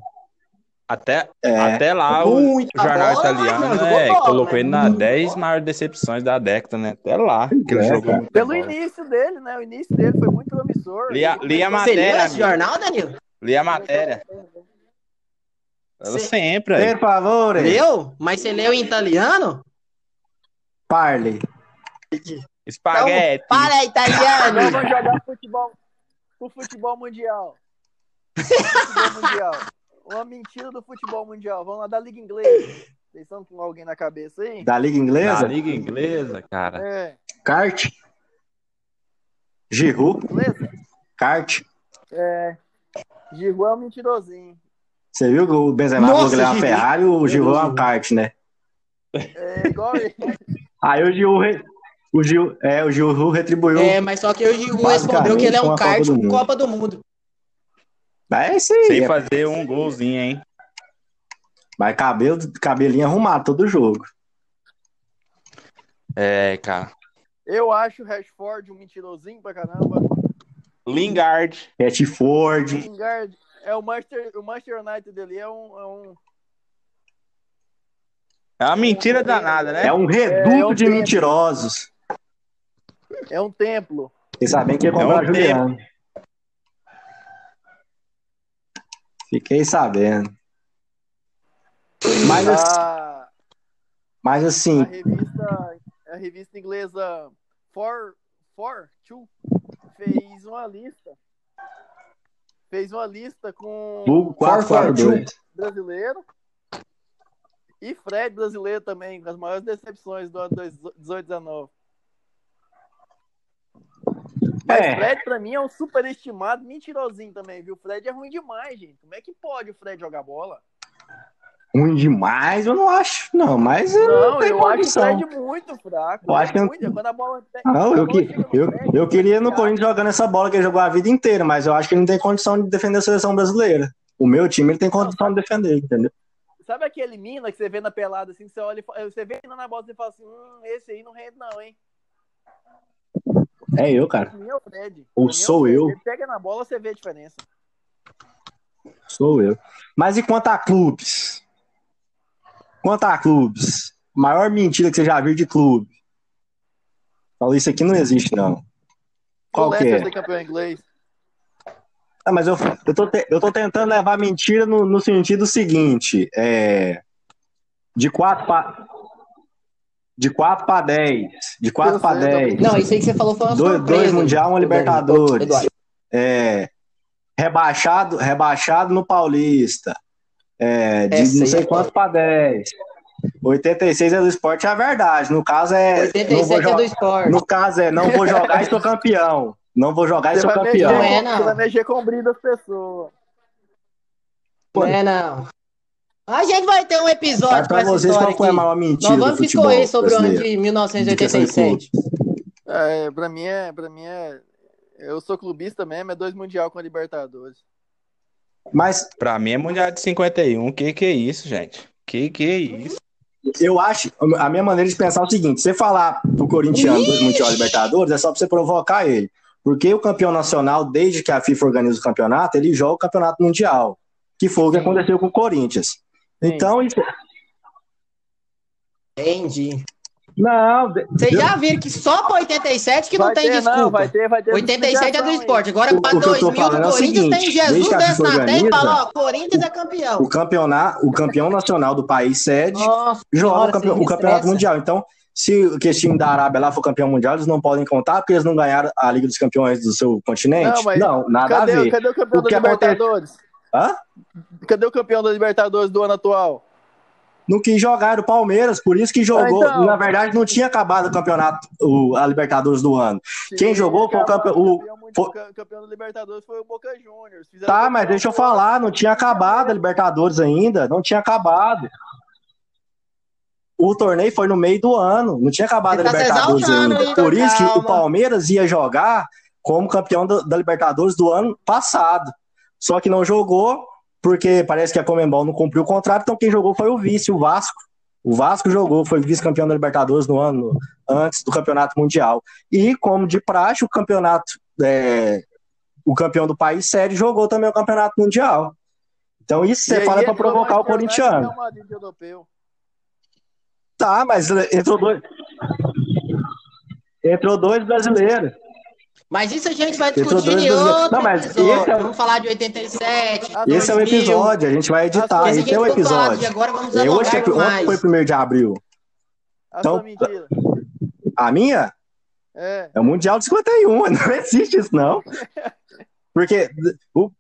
Speaker 4: Até, é. até lá, o, jornal bola, italiano né, bola, colocou ele nas 10 maiores decepções da década, né? Até lá. É, jogou
Speaker 2: Pelo bola. início dele, né? O início dele foi muito promissor.
Speaker 4: Li a, li a matéria.
Speaker 3: Você esse jornal, Danilo?
Speaker 4: Li a matéria. Eu sempre.
Speaker 1: Por favor.
Speaker 3: Leu? Mas você leu em italiano?
Speaker 1: Parle.
Speaker 4: Espaguete.
Speaker 3: Então, para, italiano!
Speaker 2: Nós vamos jogar futebol, o futebol mundial. futebol mundial. Uma mentira do futebol mundial. Vamos lá da Liga Inglesa. Vocês estão com alguém na cabeça aí?
Speaker 1: Da Liga Inglesa?
Speaker 4: Da Liga Inglesa, cara.
Speaker 2: É.
Speaker 1: Kart. Giroud.
Speaker 2: Inglesa?
Speaker 1: Kart.
Speaker 2: É. Giroud é um mentirosinho.
Speaker 1: Você viu que o Benzema falou que ele é uma. Ferrari, o Giroud é uma kart, né?
Speaker 2: É igual ele.
Speaker 1: Aí o Giroud, re- o Giroud, é, o Giroud retribuiu.
Speaker 3: É, mas só que o
Speaker 1: Basicamente,
Speaker 3: respondeu que ele é um kart com. Copa do Mundo.
Speaker 1: É isso aí.
Speaker 4: Sem
Speaker 1: é.
Speaker 4: fazer um golzinho, hein?
Speaker 1: Mas cabelo, cabelinho arrumado todo jogo.
Speaker 4: É, cara.
Speaker 2: Eu acho o Rashford um mentirosinho pra caramba.
Speaker 4: Lingard.
Speaker 1: Ford.
Speaker 2: Lingard é o Manchester, o Manchester United dele é um, é um
Speaker 4: É uma mentira danada, né?
Speaker 1: É um reduto
Speaker 2: É, é um
Speaker 1: de
Speaker 2: tempo.
Speaker 1: mentirosos.
Speaker 2: é um templo.
Speaker 1: Vocês sabem que ia comprar
Speaker 4: É um
Speaker 1: Juliano. Fiquei sabendo. Mas, assim-
Speaker 2: A,
Speaker 1: mas
Speaker 2: a
Speaker 1: assim,
Speaker 2: revista a revista inglesa For For Two fez uma lista. Fez uma lista com
Speaker 1: Vulgo 442.
Speaker 2: brasileiro e Fred brasileiro também, com as maiores decepções do ano 18-19. Mas
Speaker 1: É.
Speaker 2: Fred, pra mim, é um superestimado mentirosinho também, viu? Fred é ruim demais, gente. Como é que pode o Fred jogar bola?
Speaker 1: Ruim demais, eu não acho. Não, mas eu
Speaker 2: Não,
Speaker 1: não tenho
Speaker 2: eu acho o
Speaker 1: condição.
Speaker 2: Fred muito fraco.
Speaker 1: Eu acho que não-
Speaker 2: muito, quando a bola
Speaker 1: Não, eu, que, eu,
Speaker 2: Fred,
Speaker 1: eu queria no Corinthians jogando essa bola que ele jogou a vida inteira, mas eu acho que ele não tem condição de defender a seleção brasileira. O meu time ele tem condição de defender, entendeu?
Speaker 2: Sabe aquele mina que você vê na pelada assim, você olha você vê na bola e fala assim, hum, esse aí não rende não, hein?
Speaker 1: É eu, cara.
Speaker 2: Pra mim é o Fred.
Speaker 1: Ou sou
Speaker 2: Fred.
Speaker 1: eu.
Speaker 2: Ele pega na bola, você vê a diferença.
Speaker 1: Sou eu. Mas e quanto a clubes? Quanto a clubes? Maior mentira que você já viu de clube. Falou, isso aqui não existe, não. Qual
Speaker 2: o
Speaker 1: que é?
Speaker 2: campeão inglês.
Speaker 1: Ah, mas eu, eu, tô, te- eu tô tentando levar a mentira no, no sentido seguinte: é, de 4 para. De 4 para 10. De 4
Speaker 2: Eu
Speaker 1: para
Speaker 2: sei, tô
Speaker 1: 10.
Speaker 3: Não, isso aí que você falou foi uma
Speaker 1: Dois,
Speaker 3: surpresa.
Speaker 1: dois Mundial, uma. Libertadores. É, rebaixado, rebaixado no Paulista. É, de
Speaker 3: Essa
Speaker 1: não sei
Speaker 3: é
Speaker 1: quanto para 10. 86 é do esporte, é a verdade. No caso é. não vou
Speaker 3: 87 é do esporte.
Speaker 1: no caso é, não vou jogar e sou campeão. Não vou jogar e sou campeão.
Speaker 3: Não
Speaker 2: mexer,
Speaker 3: é,
Speaker 2: com-
Speaker 3: não.
Speaker 2: você vai mexer com o brilho das pessoas.
Speaker 3: Não é, não. A gente vai ter um episódio
Speaker 1: Mas
Speaker 3: com
Speaker 1: pra
Speaker 3: essa
Speaker 1: vocês,
Speaker 3: história
Speaker 1: qual foi a
Speaker 3: aqui.
Speaker 1: maior mentira
Speaker 3: Nós vamos discorrer sobre o ano de
Speaker 1: De questão de
Speaker 3: 1987.
Speaker 2: É, pra mim é, pra mim é. Eu sou clubista mesmo, é dois mundial com a Libertadores.
Speaker 1: Mas
Speaker 4: Pra mim é Mundial de 51. Que que é isso, gente? Que que é isso?
Speaker 1: eu acho, a minha maneira de pensar é o seguinte: você falar pro corintiano do Mundial Libertadores é só pra você provocar ele. Porque o campeão nacional, desde que a FIFA organiza o campeonato, ele joga o campeonato mundial. Que foi o que aconteceu com o Corinthians. Então, isso.
Speaker 3: Entendi.
Speaker 1: Não,
Speaker 3: Vocês
Speaker 1: eu-
Speaker 3: já viram que só pra 87 que não tem
Speaker 2: ter,
Speaker 3: desculpa.
Speaker 2: não, vai ter, vai ter.
Speaker 3: 87 é do esporte. Agora
Speaker 1: O- o tô
Speaker 3: 2000
Speaker 1: falando é
Speaker 3: o
Speaker 1: o
Speaker 3: Corinthians
Speaker 1: seguinte,
Speaker 3: tem Jesus
Speaker 1: desde que a
Speaker 3: desce
Speaker 1: FIFA
Speaker 3: na terra e fala, ó, Corinthians é campeão.
Speaker 1: o campeonato, o campeão nacional do país sede joga
Speaker 3: senhora,
Speaker 1: o, campe-
Speaker 3: vocês
Speaker 1: o campeonato mundial. Então, se esse time da Arábia lá for campeão mundial, eles não podem contar porque eles não ganharam a Liga dos Campeões do seu continente?
Speaker 2: Não, mas
Speaker 1: nada
Speaker 2: Cadê,
Speaker 1: a ver.
Speaker 2: cadê o campeão
Speaker 1: O acontece-
Speaker 2: Libertadores?
Speaker 1: Hã?
Speaker 2: Cadê o campeão da Libertadores do ano atual?
Speaker 1: Não quis jogar o Palmeiras, por isso que jogou.
Speaker 2: Ah, então.
Speaker 1: Na verdade, não tinha acabado o campeonato, o, a Libertadores do ano. Quem jogou foi o campe- o-
Speaker 2: campeão, mundi-
Speaker 1: foi-
Speaker 2: ca- campeão da Libertadores foi o Boca Juniors. Fizeram
Speaker 1: Tá, mas deixa eu falar, não tinha acabado a Libertadores ainda, não tinha acabado. O torneio foi no meio do ano, não tinha acabado a
Speaker 3: tá se
Speaker 1: Libertadores ainda.
Speaker 3: Igor,
Speaker 1: Por isso que o
Speaker 3: calma.
Speaker 1: Palmeiras ia jogar como campeão da, da Libertadores do ano passado. Só que não jogou, porque parece que a Comembol não cumpriu o contrato, então quem jogou foi o vice, o Vasco. O Vasco jogou, foi vice-campeão da Libertadores no ano antes do Campeonato Mundial. E, como de praxe, o campeonato, é, o campeão do país sério jogou também o Campeonato Mundial. Então, isso você fala para provocar o corintiano. Tá, mas entrou dois. Entrou dois brasileiros.
Speaker 3: Mas isso a gente vai discutir em outro
Speaker 1: Não, mas
Speaker 3: episódio.
Speaker 1: esse é o-
Speaker 3: Vamos falar de 87.
Speaker 2: Ah,
Speaker 1: Esse é o
Speaker 3: 2000.
Speaker 1: episódio, a gente vai editar.
Speaker 3: Esse
Speaker 1: Esse é o episódio.
Speaker 3: agora, vamos
Speaker 1: É, hoje
Speaker 3: alongar
Speaker 1: é, ontem foi 1 de abril.
Speaker 2: A
Speaker 1: Então-
Speaker 2: sua mentira.
Speaker 1: A minha? É. é o Mundial de 51, não existe isso, não. Porque,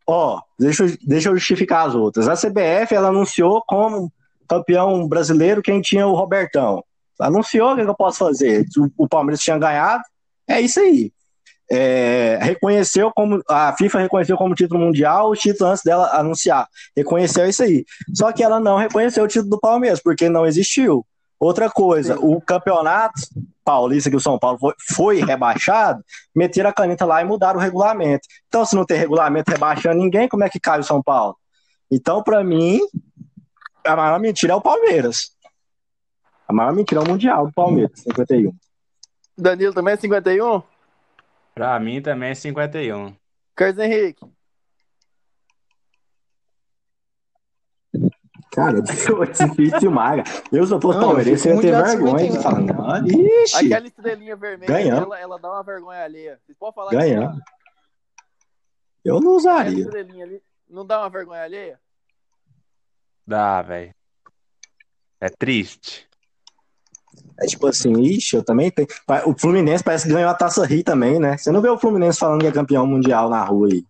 Speaker 1: ó, deixa, eu, deixa eu justificar as outras. A CBF, ela anunciou como campeão brasileiro quem tinha o Robertão. Anunciou o que eu posso fazer. O, o Palmeiras tinha ganhado, é isso aí. É, reconheceu como a FIFA reconheceu como título mundial o título antes dela anunciar. Reconheceu isso aí. Só que ela não reconheceu o título do Palmeiras, porque não existiu. Outra coisa, o campeonato paulista que o São Paulo foi, foi, rebaixado, meteram a caneta lá e mudaram o regulamento. Então, se não tem regulamento rebaixando ninguém, como é que cai o São Paulo? Então, para mim, a maior mentira é o Palmeiras. A maior mentira é o Mundial do Palmeiras, 51.
Speaker 2: Danilo também é 51?
Speaker 4: Pra mim também é 51.
Speaker 2: Carlos Henrique.
Speaker 1: Cara, difícil maga. Eu sou fosse palmeirense, eu ia ter vergonha de falar, não, ixi.
Speaker 2: Aquela estrelinha vermelha, ela, ela, dá uma vergonha alheia. Vocês podem falar
Speaker 1: Ganhamos. Eu não usaria.
Speaker 2: Ali, não dá uma vergonha alheia?
Speaker 4: Dá, velho. É triste.
Speaker 1: É tipo assim, ixi, eu também tenho. O Fluminense parece que ganhou a taça Rio também, né? Você não vê o Fluminense falando que é campeão mundial na rua aí.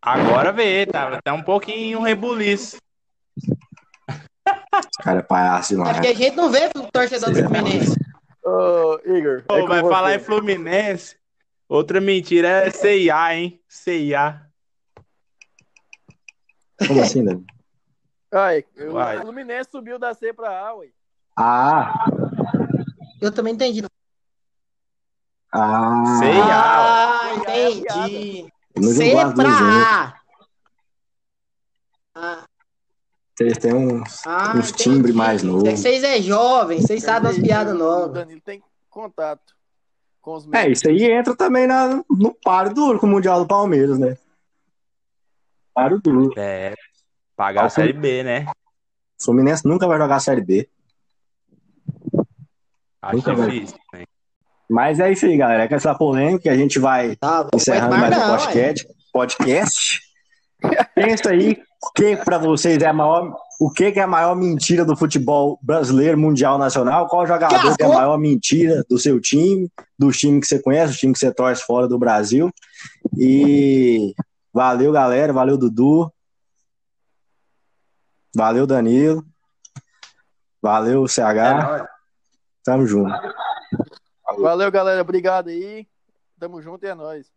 Speaker 4: Agora vê, tá até um pouquinho um rebuliço.
Speaker 1: Cara, é palhaço demais.
Speaker 3: É porque a gente não vê o torcedor do é Fluminense.
Speaker 2: Ô, Igor.
Speaker 4: Pô, é vai você. falar em Fluminense. Outra mentira é CIA, hein? CIA.
Speaker 1: Como assim, né?
Speaker 2: Ai, o Fluminense subiu da C pra A, ué.
Speaker 1: Ah.
Speaker 3: Eu também entendi.
Speaker 1: Ah.
Speaker 4: CIA.
Speaker 3: Ah, entendi. C pra A.
Speaker 1: Ah. Vocês têm uns, ah, uns timbres mais novos.
Speaker 3: Vocês é jovem, vocês sabem as piadas novas. O
Speaker 2: Danilo tem contato com os
Speaker 1: É, isso aí entra também na, no paro duro com o Mundial do Palmeiras, né? Paro duro.
Speaker 4: É, pagar a Série B, né?
Speaker 1: O Fluminense nunca vai jogar a Série B.
Speaker 4: Acho nunca difícil, né?
Speaker 1: Mas é isso aí, galera. É com essa polêmica que a gente vai tá, encerrando mais um podcast. podcast. Pensa aí o que para vocês é a maior, o que, é a maior mentira do futebol brasileiro, mundial, nacional? Qual jogador que é a maior mentira do seu time, dos times que você conhece, dos times que você torce fora do Brasil? E valeu, galera, valeu, Dudu. Valeu, Danilo. Valeu, CH. É Tamo junto.
Speaker 2: Valeu, galera. Obrigado aí. Tamo junto e é nóis.